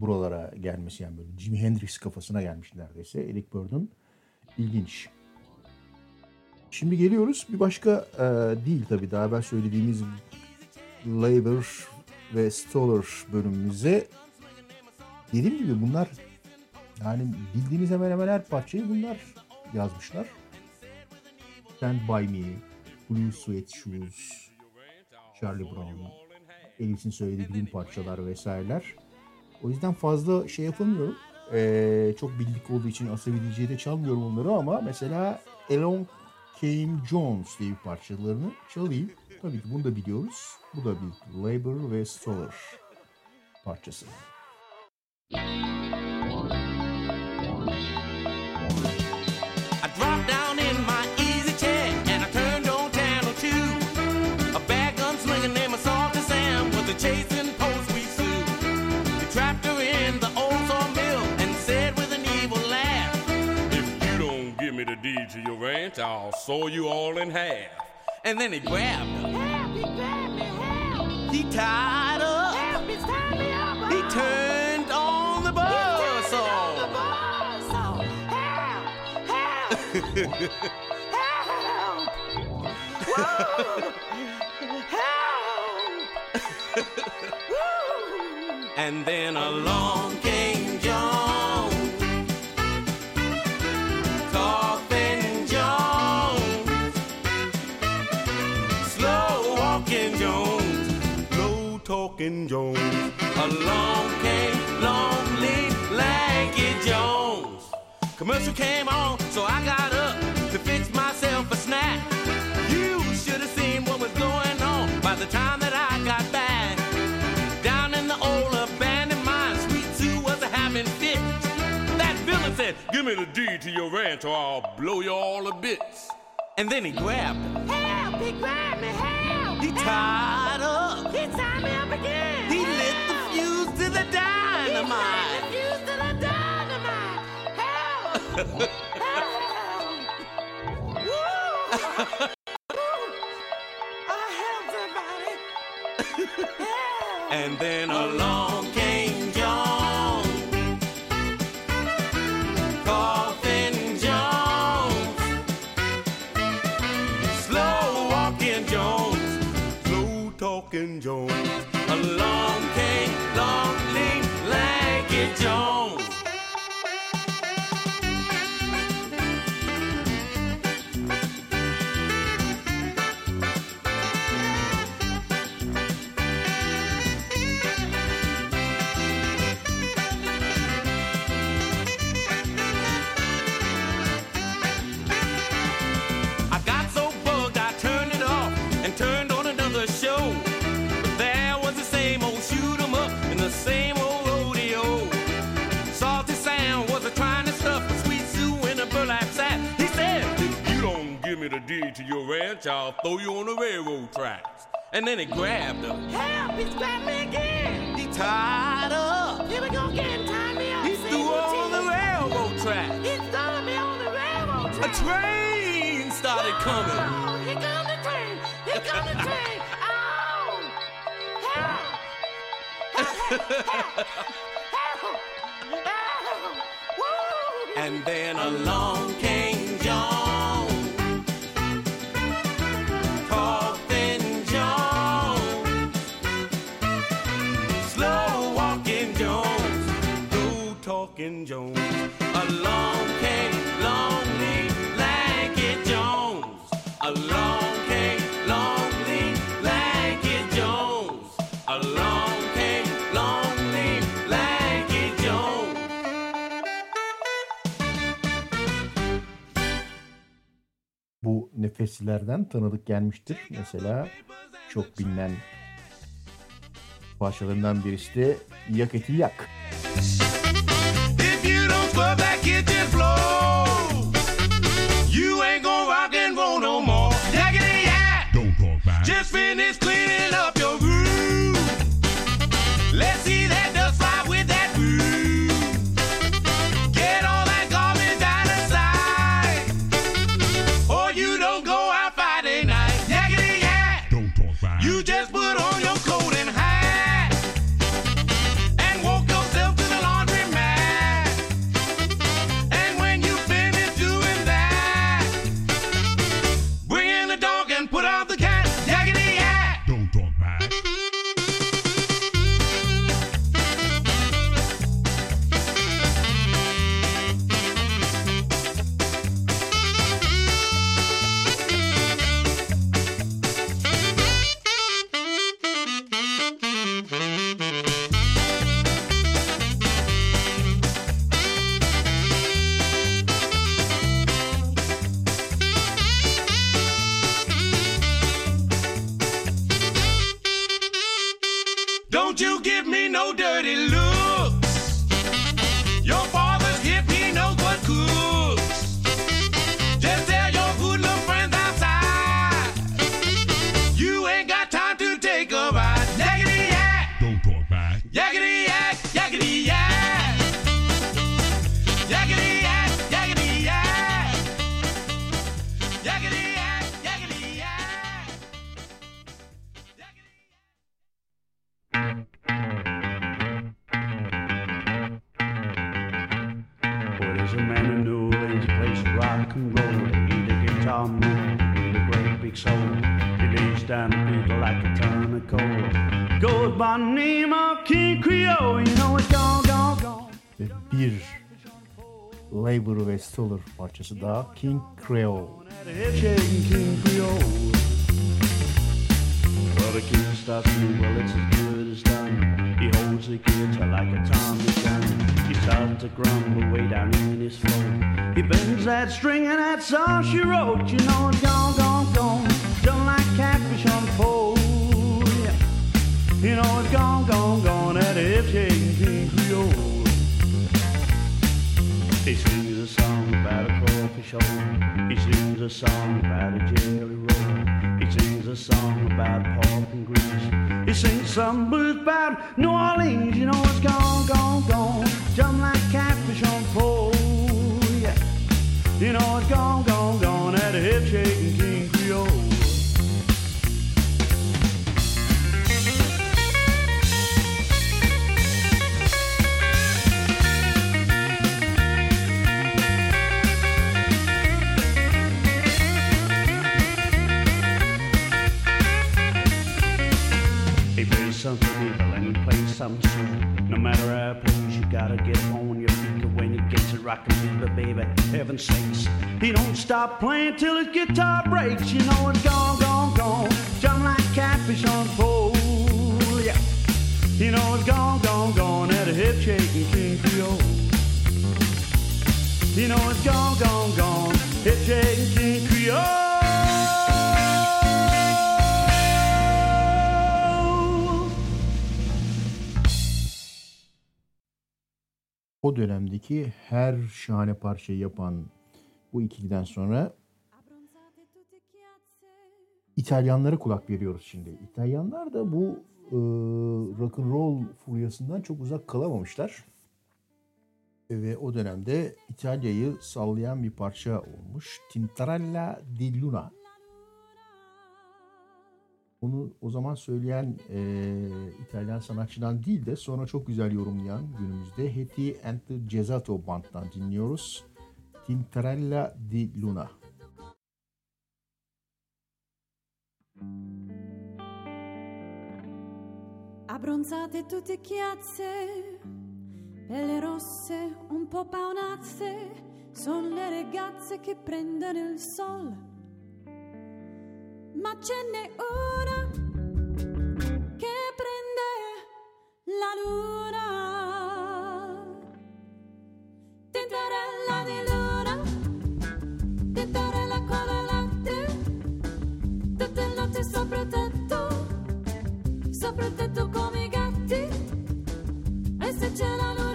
[SPEAKER 6] buralara gelmesi yani böyle Jimi Hendrix kafasına gelmiş neredeyse Eric Burdon. İlginç. Şimdi geliyoruz bir başka e, değil tabii daha evvel söylediğimiz Labor ve Stoller bölümümüze. Dediğim gibi bunlar yani bildiğiniz hemen hemen her parçayı bunlar yazmışlar. Stand By Me, Blue Suede Shoes, Charlie Brown, Elvis'in söylediği parçalar vesaireler. O yüzden fazla şey yapamıyorum. Ee, çok bildik olduğu için Asabi DJ'de çalmıyorum onları ama mesela Along Came Jones diye bir parçalarını çalayım. Tabii ki bunu da biliyoruz. Bu da bir Labor ve Stoller parçası.
[SPEAKER 17] I
[SPEAKER 16] me to your ranch, I'll saw you all in half.
[SPEAKER 17] and then he grabbed her.
[SPEAKER 5] Help, he grabbed me, help.
[SPEAKER 17] He tied her.
[SPEAKER 5] Help, he's tied me up.
[SPEAKER 17] He turned on the buzz saw.
[SPEAKER 5] the buzzsaw. Oh, help, help, help. Woo.
[SPEAKER 17] And then along Jones. Along came lonely Lanky Jones. Commercial came on, so I got up to fix myself a snack. You should have seen what was going on by the time that I got back. Down in the old abandoned mine, Sweet Sue was having fits. That villain said,
[SPEAKER 16] Give me the deed to your ranch or I'll blow you all to bits.
[SPEAKER 17] And then he grabbed her.
[SPEAKER 5] Help, he grabbed me, help.
[SPEAKER 17] He tied up.
[SPEAKER 5] He tied me up again.
[SPEAKER 17] He lit the fuse to the dynamite.
[SPEAKER 5] He lit the fuse to the dynamite. Help, help. Woo. Oh, help somebody. Help.
[SPEAKER 17] And then along
[SPEAKER 16] ranch, I'll throw you on the railroad tracks.
[SPEAKER 17] and then he grabbed her.
[SPEAKER 5] Help, he's grabbed me again.
[SPEAKER 17] He tied up.
[SPEAKER 5] Here we go again, tie me up.
[SPEAKER 17] He threw her on the railroad track.
[SPEAKER 5] He's throwing me on the railroad
[SPEAKER 17] A train started coming.
[SPEAKER 6] Bu nefeslerden tanıdık gelmiştir. Mesela çok bilinen parçalarından birisi de Yak Eti Yak.
[SPEAKER 17] If you don't scrub that kitchen floor, you
[SPEAKER 6] Stoller parçası daha King Creole.
[SPEAKER 14] He sings some blues about New Orleans. You know it's gone, gone, gone. Jump like catfish on pole. Yeah. You know it's gone, gone, gone. At a hip shaking King matter how plays, you gotta get on your feet. when he gets it rockin' fever, baby, heaven sakes. He don't stop playing till his guitar breaks. You know it's gone, gone, gone. Jump like catfish on pole. Yeah. You know it's gone, gone, gone. At a hip shaking King Creole. You know it's gone, gone, gone. Hip shaking King Creole.
[SPEAKER 6] O dönemdeki her şahane parçayı yapan bu ikiliden sonra İtalyanlara kulak veriyoruz şimdi. İtalyanlar da bu e, rock and roll furyasından çok uzak kalamamışlar. Ve o dönemde İtalya'yı sallayan bir parça olmuş. Tintarella di Luna. Onu o zaman söyleyen e, İtalyan sanatçıdan değil de sonra çok güzel yorumlayan günümüzde Hetty and the Gezato Band'dan dinliyoruz. Tintarella di Luna.
[SPEAKER 18] Abbronzate tutte chiazze, pelle rosse, un po' paonazze, sono le ragazze che prendono il sol. Ma ce n'è una che prende la luna. Tintarella di luna, tintarella con la latte, tutte le notti sopra tetto sopra tetto come i gatti e se c'è la luna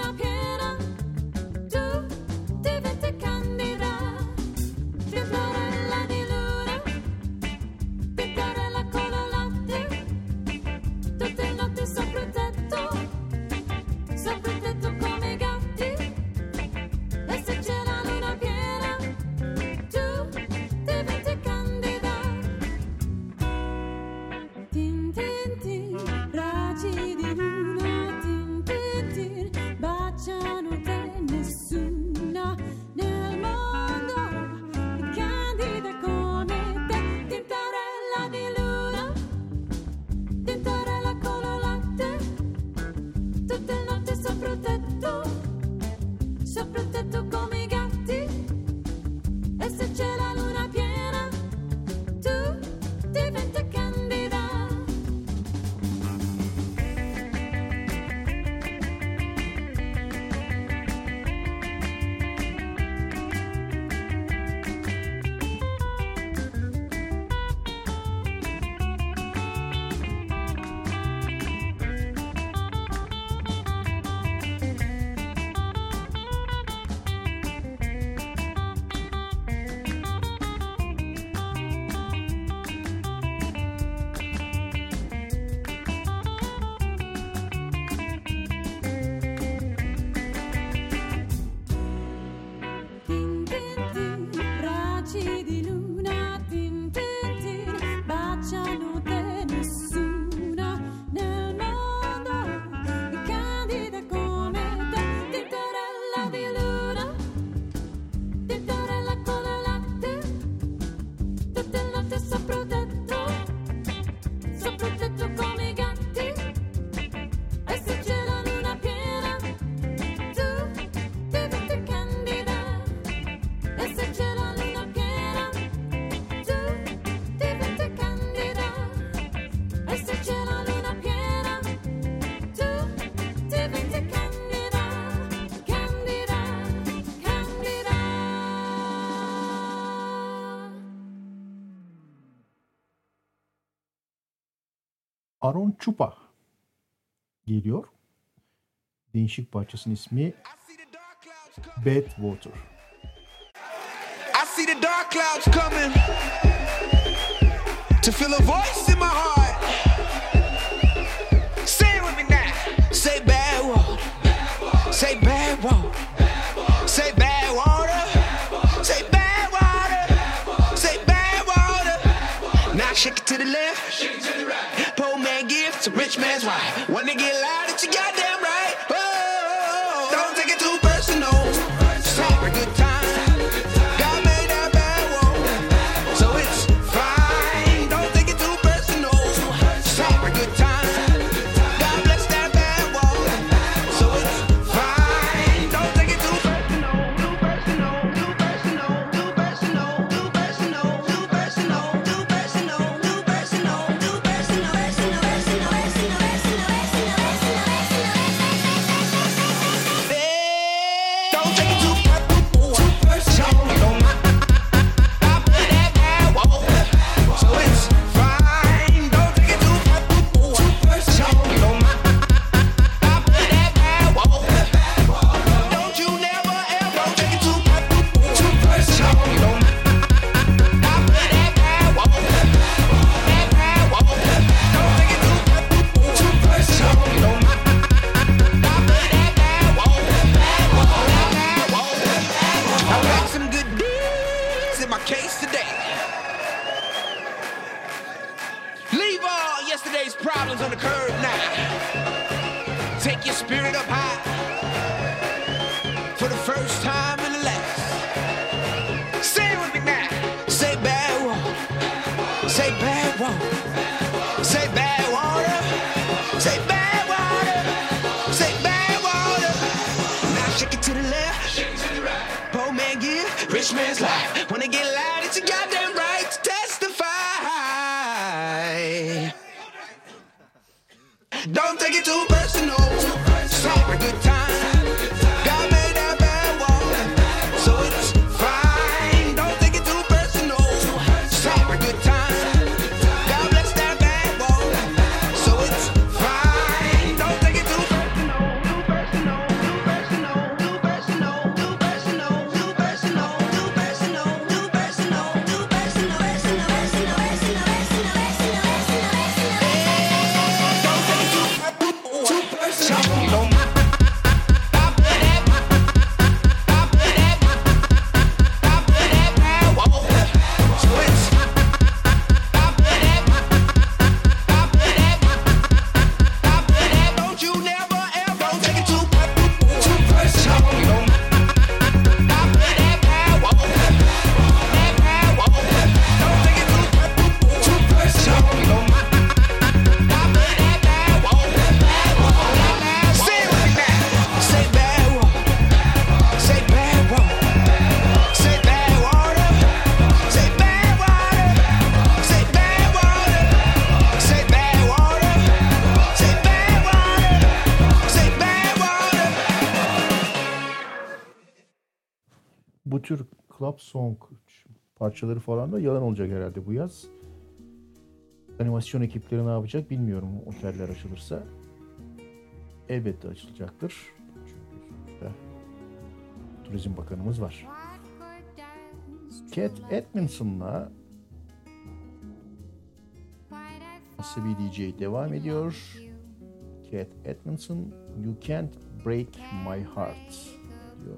[SPEAKER 6] Aron Chupa geliyor. Değişik parçasının ismi Bad Water.
[SPEAKER 17] I see the dark clouds coming to fill a voice in my heart. man's wife.
[SPEAKER 6] parçaları falan da yalan olacak herhalde bu yaz. Animasyon ekipleri ne yapacak bilmiyorum oteller açılırsa. Elbette açılacaktır. Çünkü sonuçta Turizm Bakanımız var. Cat Edmondson'la Nasıl bir DJ devam ediyor. Cat Edmondson, You Can't Break My Heart diyor.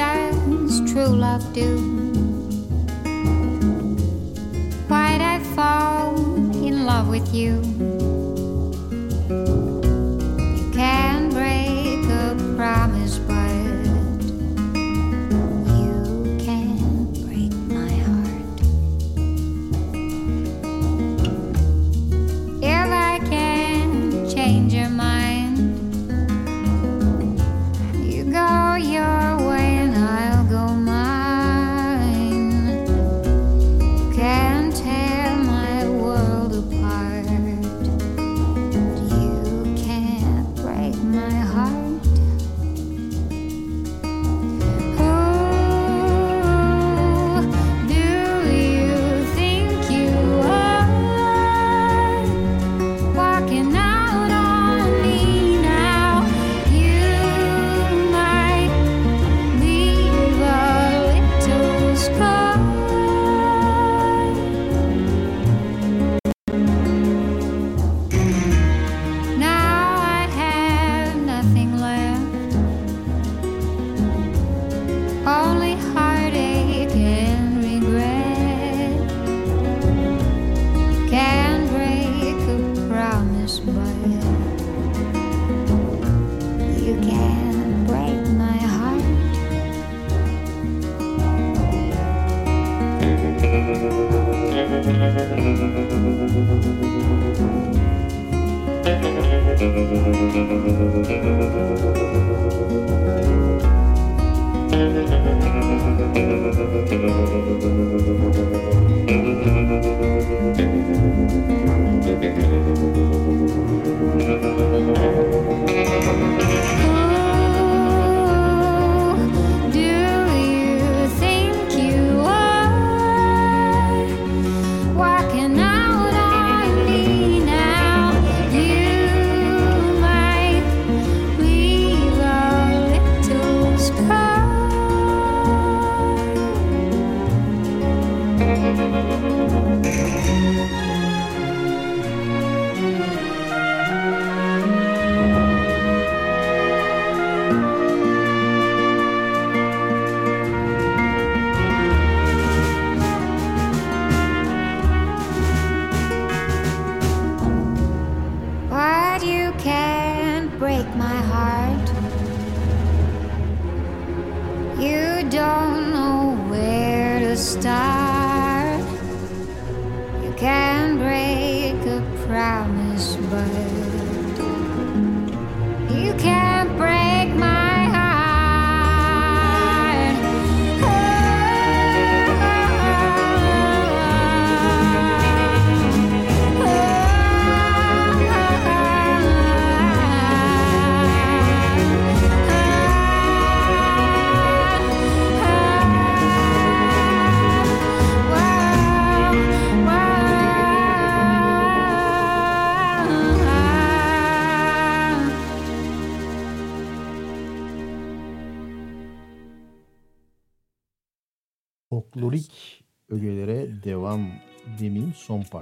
[SPEAKER 19] does true love do? Why'd I fall in love with you? You can't break a promise. Thank you.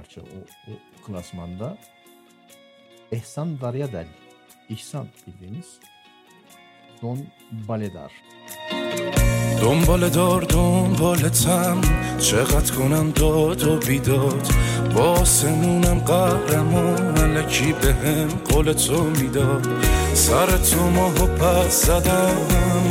[SPEAKER 6] Parça o, o klasmanda. Ehsan Daryadel, İhsan bildiğiniz Don Baledar.
[SPEAKER 20] دنبال دار دنبالتم چقدر کنم داد و بیداد با آسمونم قهرمان علکی به هم قول تو می‌داد سر تو ماهو پس زدم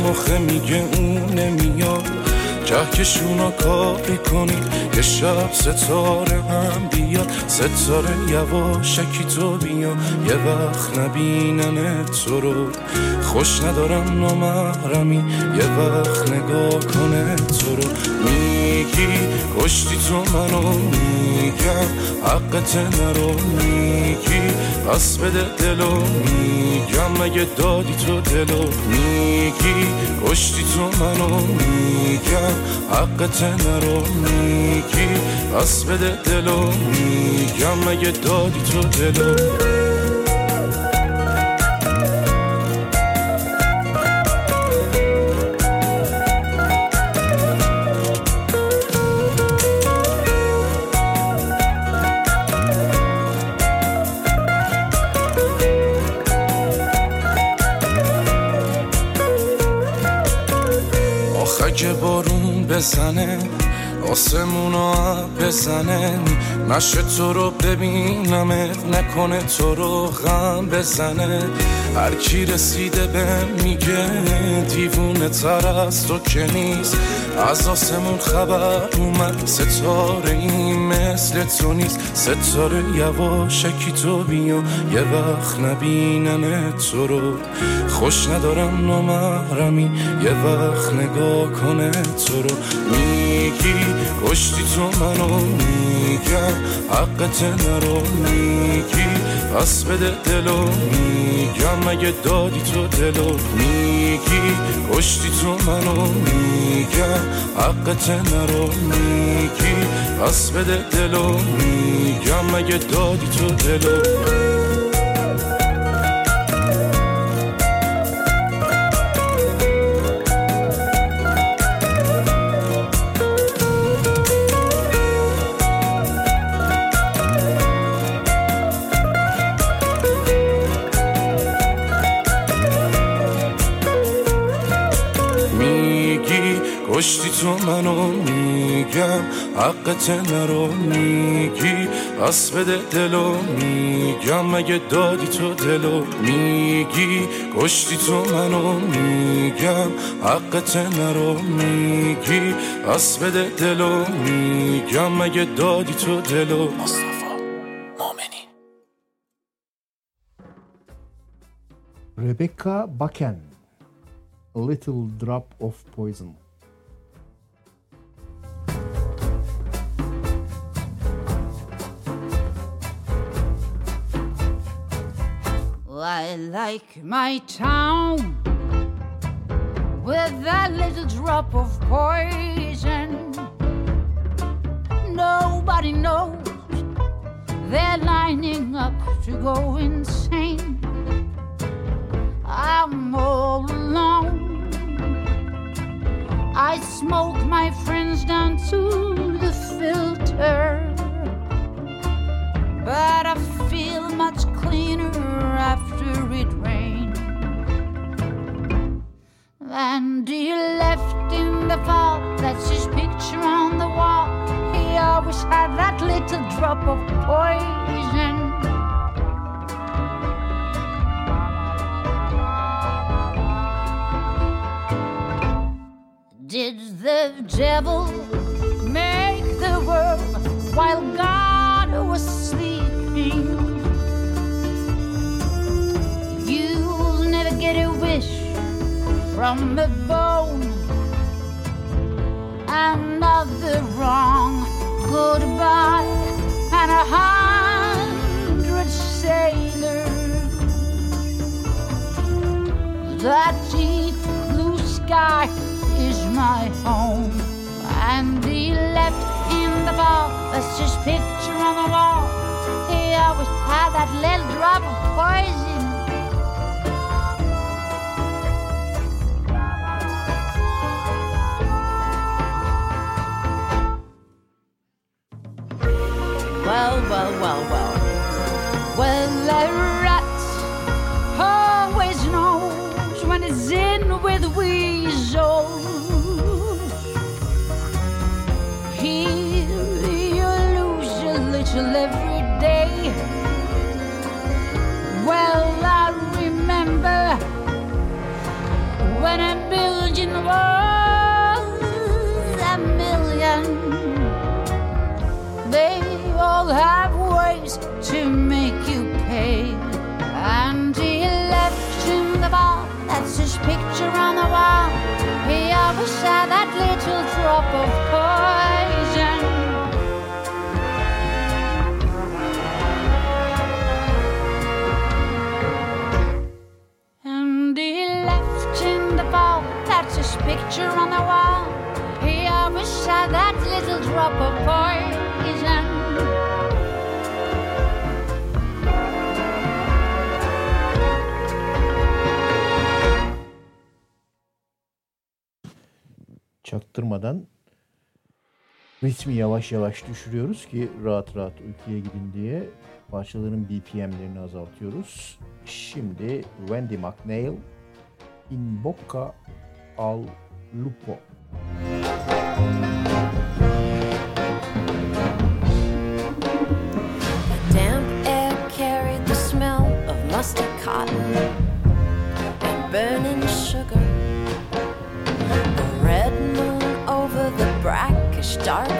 [SPEAKER 20] مخه میگه اون نمیاد کهکشونا کاری کنید یه شب ستاره هم بیاد ستاره یواشکی تو بیا. یه وقت نبینن تو رو. خوش ندارم نامحرمی. یه وقت نگاه کنه تو رو. میگی کشتی تو منو میگم حقت نرو میگی. پس بده دلو میگم مگه دادی تو دلو میگی؟ کشتی تو منو میگم حقت نرو میگی. پس بده دلو میگم مگه دادی تو دلو sunny. بزنه آسمون آب بزنه نشه تو رو ببینمت نکنه تو رو غم بزنه. هر کی رسیده به میگه دیوونه تر از تو که نیست. از آسمون خبر اومد ستاره این مثل تو نیست. ستاره یواشکی تو بیا یه وقت نبینن تو رو. خوش ندارم نامحرمی یه وقت نگاه کنه تو رو. میگی کشتی تو منو میگم حقت نرو میگی. پس بده دلو میگم. مگه دادی تو دلو میگی. کشتی تو منو میگم حقت نرو میگی. پس بده دلو میگم. مگه دادی تو دلو تو منو میگم حقت نرو میگی پس بده دلو میگم مگه دادی تو دلو میگی کشتی تو منو میگم حقت نرو میگی پس بده دلو میگم مگه دادی تو دلو
[SPEAKER 6] Rebecca Bakken. A Little Drop of Poison.
[SPEAKER 21] I like my town with that little drop of poison. Nobody knows they're lining up to go insane. I'm all alone. I smoke my friends down to the filter. But I feel much cleaner after it rained. And he left in the fall, that's his picture on the wall. He always had that little drop of poison. Did the devil make the world while God was You'll never get a wish from a bone. Another wrong goodbye and a hundred sailors. That deep blue sky is my home. And he left in the fall. That's his picture on the wall. Had that little drop of poison. Well, well, well, well. Well, a when a million was a million. They all have ways to make you pay. And he left in the bar, that's his picture on the wall. He always had that little drop of poison. Picture on the wall. He always had that little drop of poison.
[SPEAKER 6] Çaktırmadan ritmi yavaş yavaş düşürüyoruz ki rahat rahat uykuya gidin diye parçaların BPM'lerini azaltıyoruz. Şimdi Wendy McNeil In Bocca al Lupo.
[SPEAKER 22] Damp air carried the smell of musty cotton and burning sugar. The red moon over the brackish dark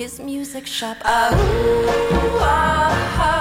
[SPEAKER 22] his music shop. Ah, ooh, ah, ah.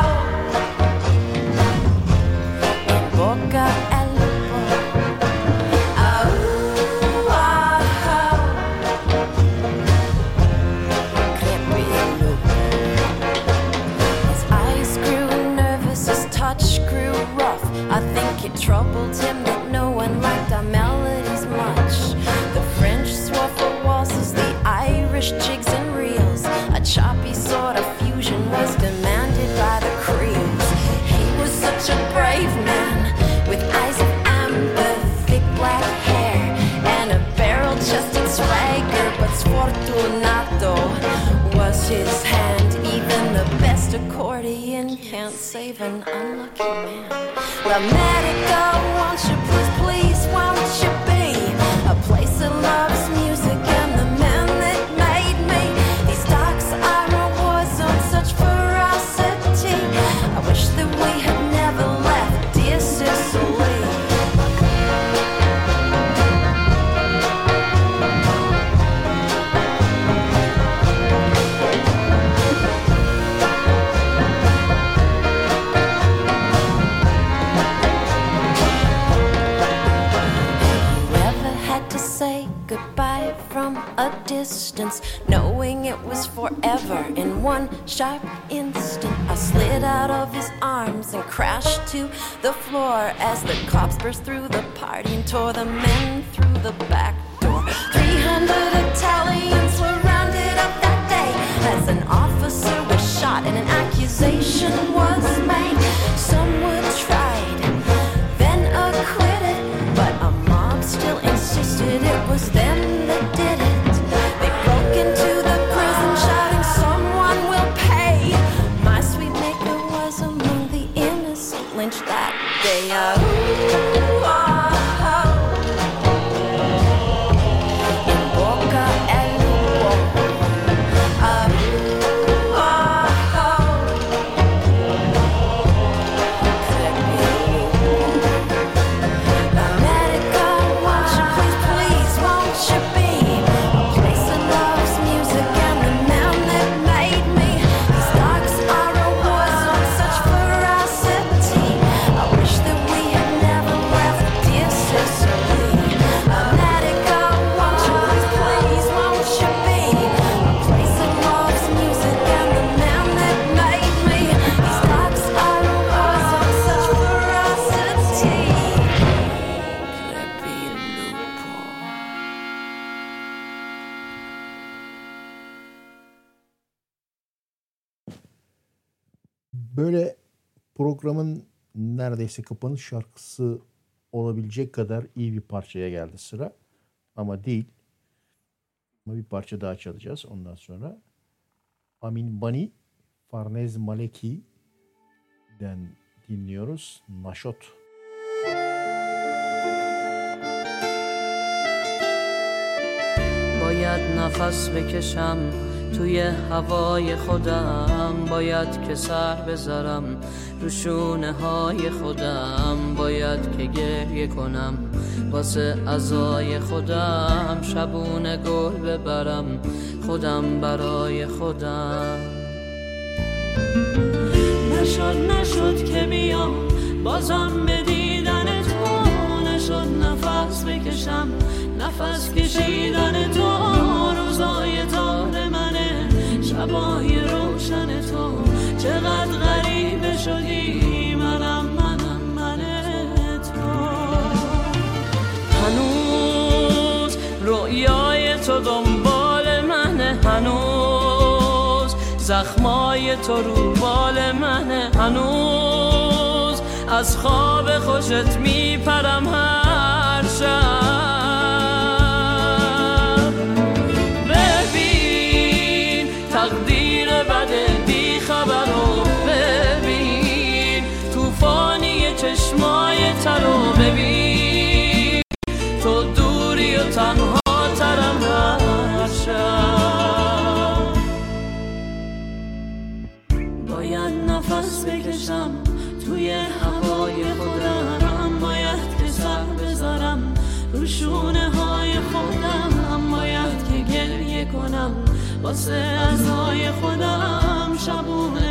[SPEAKER 22] Can't save an unlucky man. L'America, won't you forever in one sharp instant. I slid out of his arms and crashed to the floor as the cops burst through the party and tore the men through the back door. 300 Italians were rounded up that
[SPEAKER 6] neredeyse kapanış şarkısı olabilecek kadar iyi bir parçaya geldi sıra. Ama değil. Ama bir parça daha çalacağız ondan sonra. Amin Bani, Farnez Maleki'den dinliyoruz. Naşot.
[SPEAKER 23] باید نفس بکشم توی هوای خودم باید که سر بذارم رو شونه های خودم باید که گریه کنم. واسه ازای خودم شبونه گل ببرم خودم برای خودم. نشد نشد که بیام بازم به دیدن تو نشد نفس بکشم. نفس کشیدن تو روزای تار منه شبای روشن تو. چقدر غریبه شدی منم منم من تو. هنوز رویای تو دنبال منه هنوز زخمای تو رو بال منه. هنوز از خواب خوشت میپرم هر شب. بد خبر رو ببین. توفانی چشمای تر رو ببین. تو دوری و تنها واسه ازای خودم شبونه.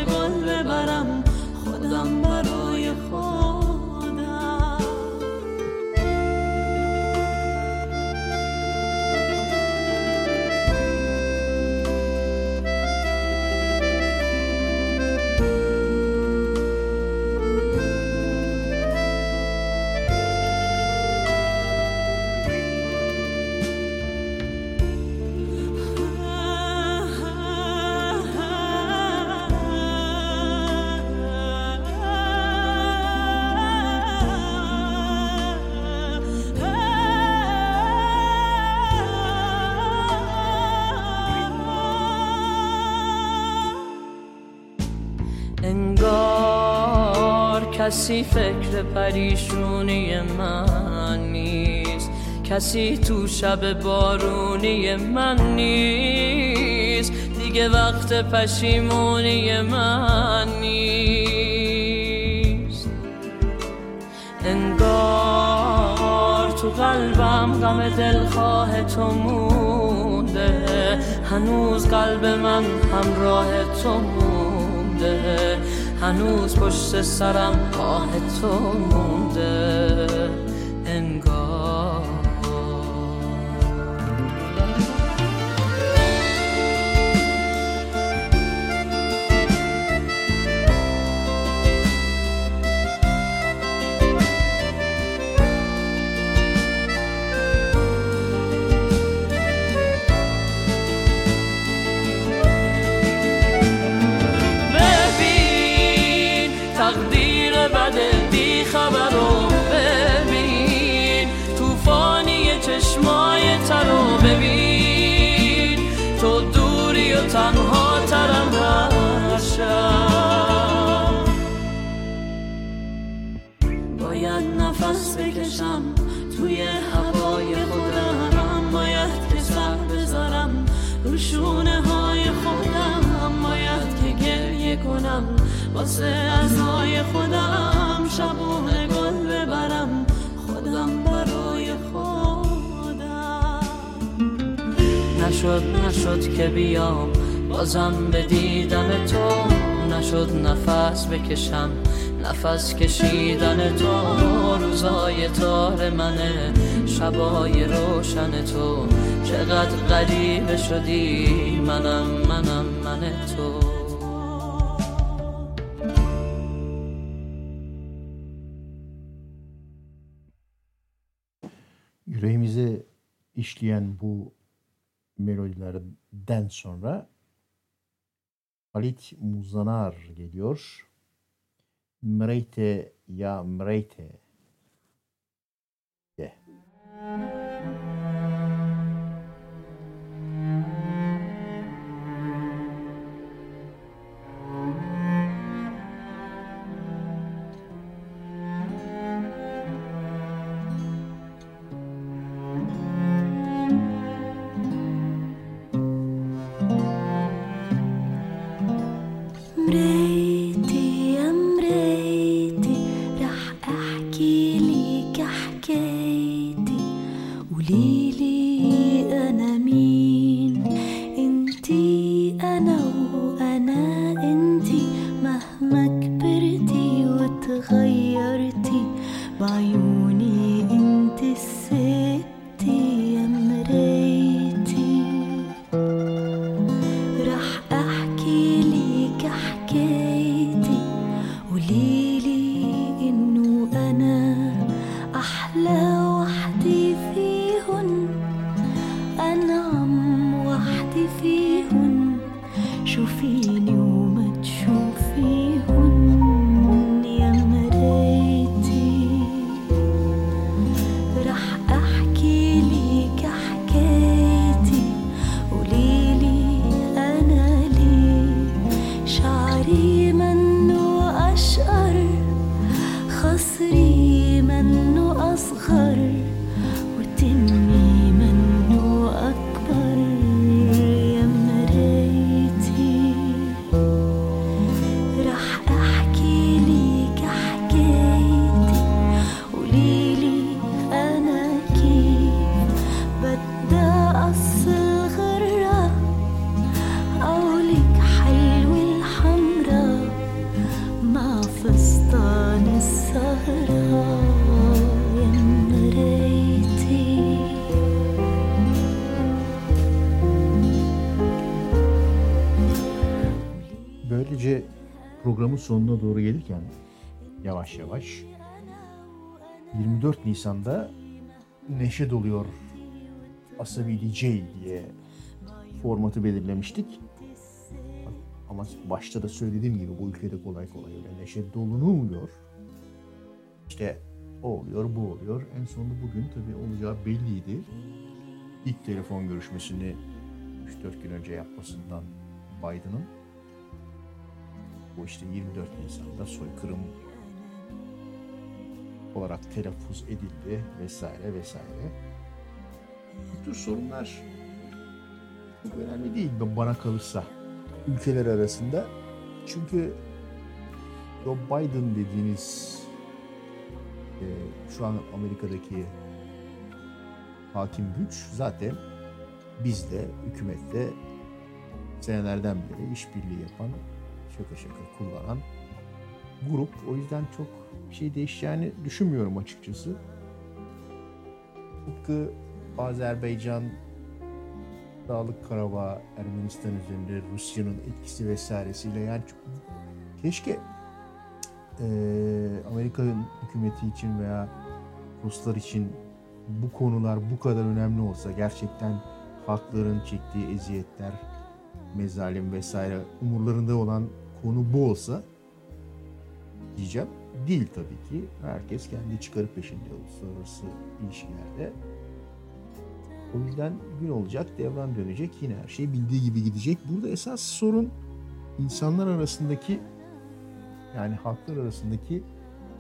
[SPEAKER 23] کسی فکر پریشونی من نیست. کسی تو شب بارونی من نیست. دیگه وقت پشیمونی من نیست. انگار تو قلبم غم دلخواه تو مونده. هنوز قلب من همراه تو مونده. هنوز پشت سرم آه تو مونده. واسه ازای خودم شبونه گل ببرم. خودم برای خودم. نشد نشد که بیام. بازم به دیدن تو نشد نفس بکشم. نفس کشیدن تو روزای تار منه. شبای روشن تو. چقدر غریبه شدی؟ منم منم من تو.
[SPEAKER 24] İşleyen bu melodilerden sonra Halit Muzanar geliyor. Mreyte ya Mreyte de. Yavaş yavaş 24 Nisan'da Neşe Doluyor Asabi DJ diye formatı belirlemiştik. Ama başta da söylediğim gibi bu ülkede kolay kolay öyle neşe dolunulmuyor. İşte o oluyor, bu oluyor. En sonunda bugün tabii olacağı belliydi. İlk telefon görüşmesini 3-4 gün önce yapmasından Biden'ın
[SPEAKER 6] Bu işte 24 Nisan'da soykırım olarak telaffuz edildi vesaire vesaire. Bu tür sorunlar çok önemli değil bana kalırsa ülkeler arasında. Çünkü Joe Biden dediğiniz e, şu an Amerika'daki hakim güç zaten bizde, hükümette senelerden beri işbirliği yapan, şaka şaka kullanan grup. O yüzden çok bir şey değişeceğini düşünmüyorum açıkçası. Tıpkı Azerbaycan, Dağlık Karabağ, Ermenistan üzerinde Rusya'nın etkisi vesairesiyle yani keşke eee Amerika'nın hükümeti için veya Ruslar için bu konular bu kadar önemli olsa gerçekten halkların çektiği eziyetler, mezalim vesaire umurlarında olan konu bu olsa diyeceğim. Değil tabii ki. Herkes kendi çıkarı peşinde uluslararası ilişkilerde. O yüzden gün olacak, devran dönecek. Yine her şey bildiği gibi gidecek. Burada esas sorun insanlar arasındaki yani halklar arasındaki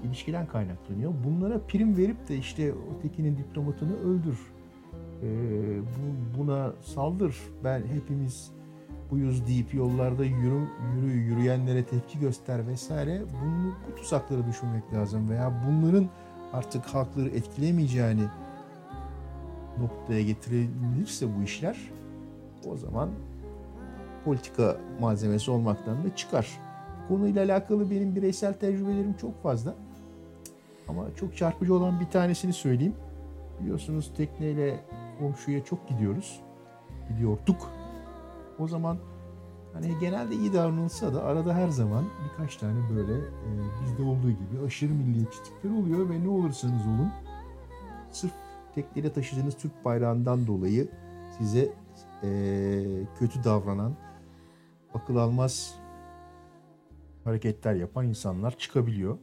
[SPEAKER 6] ilişkiden kaynaklanıyor. Bunlara prim verip de işte ötekinin diplomatını öldür. Ee, bu, buna saldır. Ben hepimiz buyuz deyip yollarda yürü, yürü yürüyenlere tepki göster vesaire. Bunu, bu tuzakları düşünmek lazım veya bunların artık halkları etkilemeyeceğini noktaya getirilirse bu işler o zaman politika malzemesi olmaktan da çıkar. Konuyla alakalı benim bireysel tecrübelerim çok fazla. Ama çok çarpıcı olan bir tanesini söyleyeyim. Biliyorsunuz tekneyle komşuya çok gidiyoruz. Gidiyorduk. O zaman hani genelde iyi davranılsa da arada her zaman birkaç tane böyle e, bizde olduğu gibi aşırı milliyetçilikler oluyor ve ne olursanız olun sırf tekneyle taşıdığınız Türk bayrağından dolayı size e, kötü davranan, akıl almaz hareketler yapan insanlar çıkabiliyor.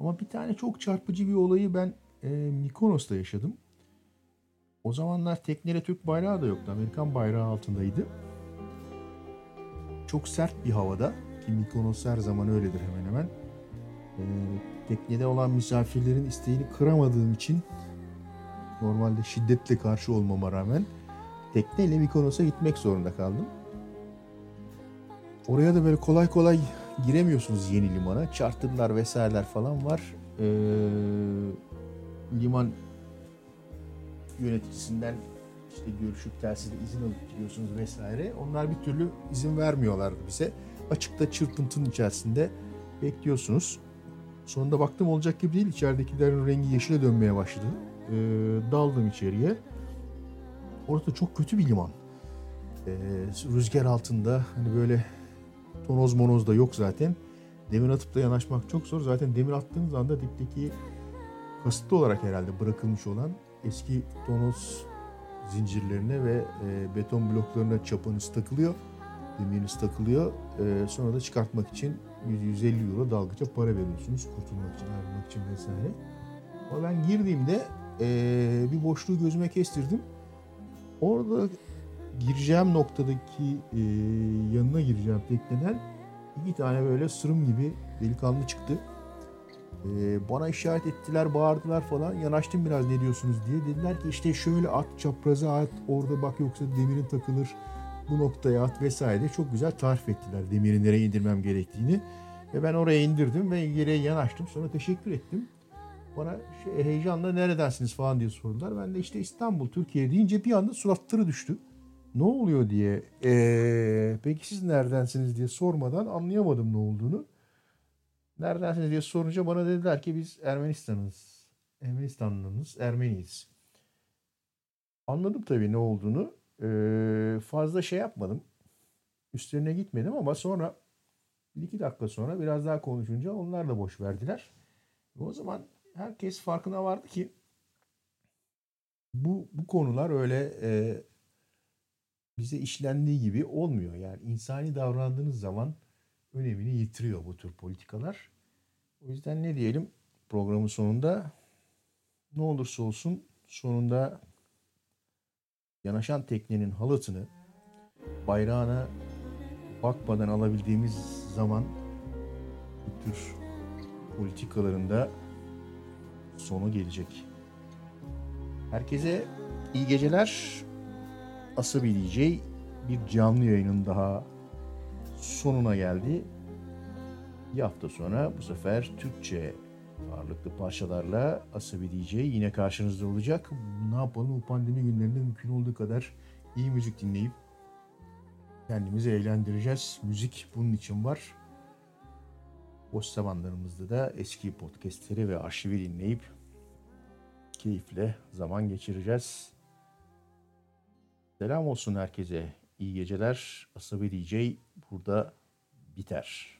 [SPEAKER 6] Ama bir tane çok çarpıcı bir olayı ben e, Mykonos'ta yaşadım. O zamanlar tekneyle Türk bayrağı da yoktu. Amerikan bayrağı altındaydı. Çok sert bir havada ki Mykonos her zaman öyledir hemen hemen. E, teknede olan misafirlerin isteğini kıramadığım için normalde şiddetle karşı olmama rağmen tekneyle Mykonos'a gitmek zorunda kaldım. Oraya da böyle kolay kolay giremiyorsunuz yeni limana. Charterlar vesaireler falan var. Ee, liman yöneticisinden işte görüşüp telsizle izin alıp gidiyorsunuz vesaire. Onlar bir türlü izin vermiyorlardı bize. Açıkta çırpıntının içerisinde bekliyorsunuz. Sonunda baktım olacak gibi değil. İçeridekilerin rengi yeşile dönmeye başladı. Ee, daldım içeriye. Orada çok kötü bir liman. Ee, rüzgar altında hani böyle tonoz monoz da yok zaten. Demir atıp da yanaşmak çok zor. Zaten demir attığınız anda dipteki kasıtlı olarak herhalde bırakılmış olan eski tonoz zincirlerine ve e, beton bloklarına çapanız takılıyor. Demiriniz takılıyor. E, sonra da çıkartmak için 100-150 euro dalgıca para veriyorsunuz. Kurtulmak için, ayrılmak için vesaire. Ama ben girdiğimde e, bir boşluğu gözüme kestirdim. Orada gireceğim noktadaki e, yanına gireceğim tekneden iki tane böyle sırım gibi delikanlı çıktı. E, bana işaret ettiler, bağırdılar falan. Yanaştım biraz ne diyorsunuz diye. Dediler ki işte şöyle at, çapraza at, orada bak yoksa demirin takılır. Bu noktaya at vesaire. Çok güzel tarif ettiler demiri nereye indirmem gerektiğini. Ve ben oraya indirdim ve yere yanaştım. Sonra teşekkür ettim. Bana şey, heyecanla neredensiniz falan diye sordular. Ben de işte İstanbul, Türkiye deyince bir anda suratları düştü ne oluyor diye ee, peki siz neredensiniz diye sormadan anlayamadım ne olduğunu. Neredensiniz diye sorunca bana dediler ki biz Ermenistan'ız. Ermenistanlıyız, Ermeniyiz. Anladım tabii ne olduğunu. Ee, fazla şey yapmadım. Üstlerine gitmedim ama sonra bir iki dakika sonra biraz daha konuşunca onlar da boş verdiler. Ve o zaman herkes farkına vardı ki bu, bu konular öyle e, bize işlendiği gibi olmuyor. Yani insani davrandığınız zaman önemini yitiriyor bu tür politikalar. O yüzden ne diyelim programın sonunda ne olursa olsun sonunda yanaşan teknenin halatını bayrağına bakmadan alabildiğimiz zaman bu tür politikalarında sonu gelecek. Herkese iyi geceler. Asabi DJ bir canlı yayının daha sonuna geldi. Bir hafta sonra bu sefer Türkçe ağırlıklı parçalarla Asabi DJ yine karşınızda olacak. Ne yapalım bu pandemi günlerinde mümkün olduğu kadar iyi müzik dinleyip kendimizi eğlendireceğiz. Müzik bunun için var. Boş zamanlarımızda da eski podcastleri ve arşivi dinleyip keyifle zaman geçireceğiz. Selam olsun herkese. İyi geceler. Asabi DJ burada biter.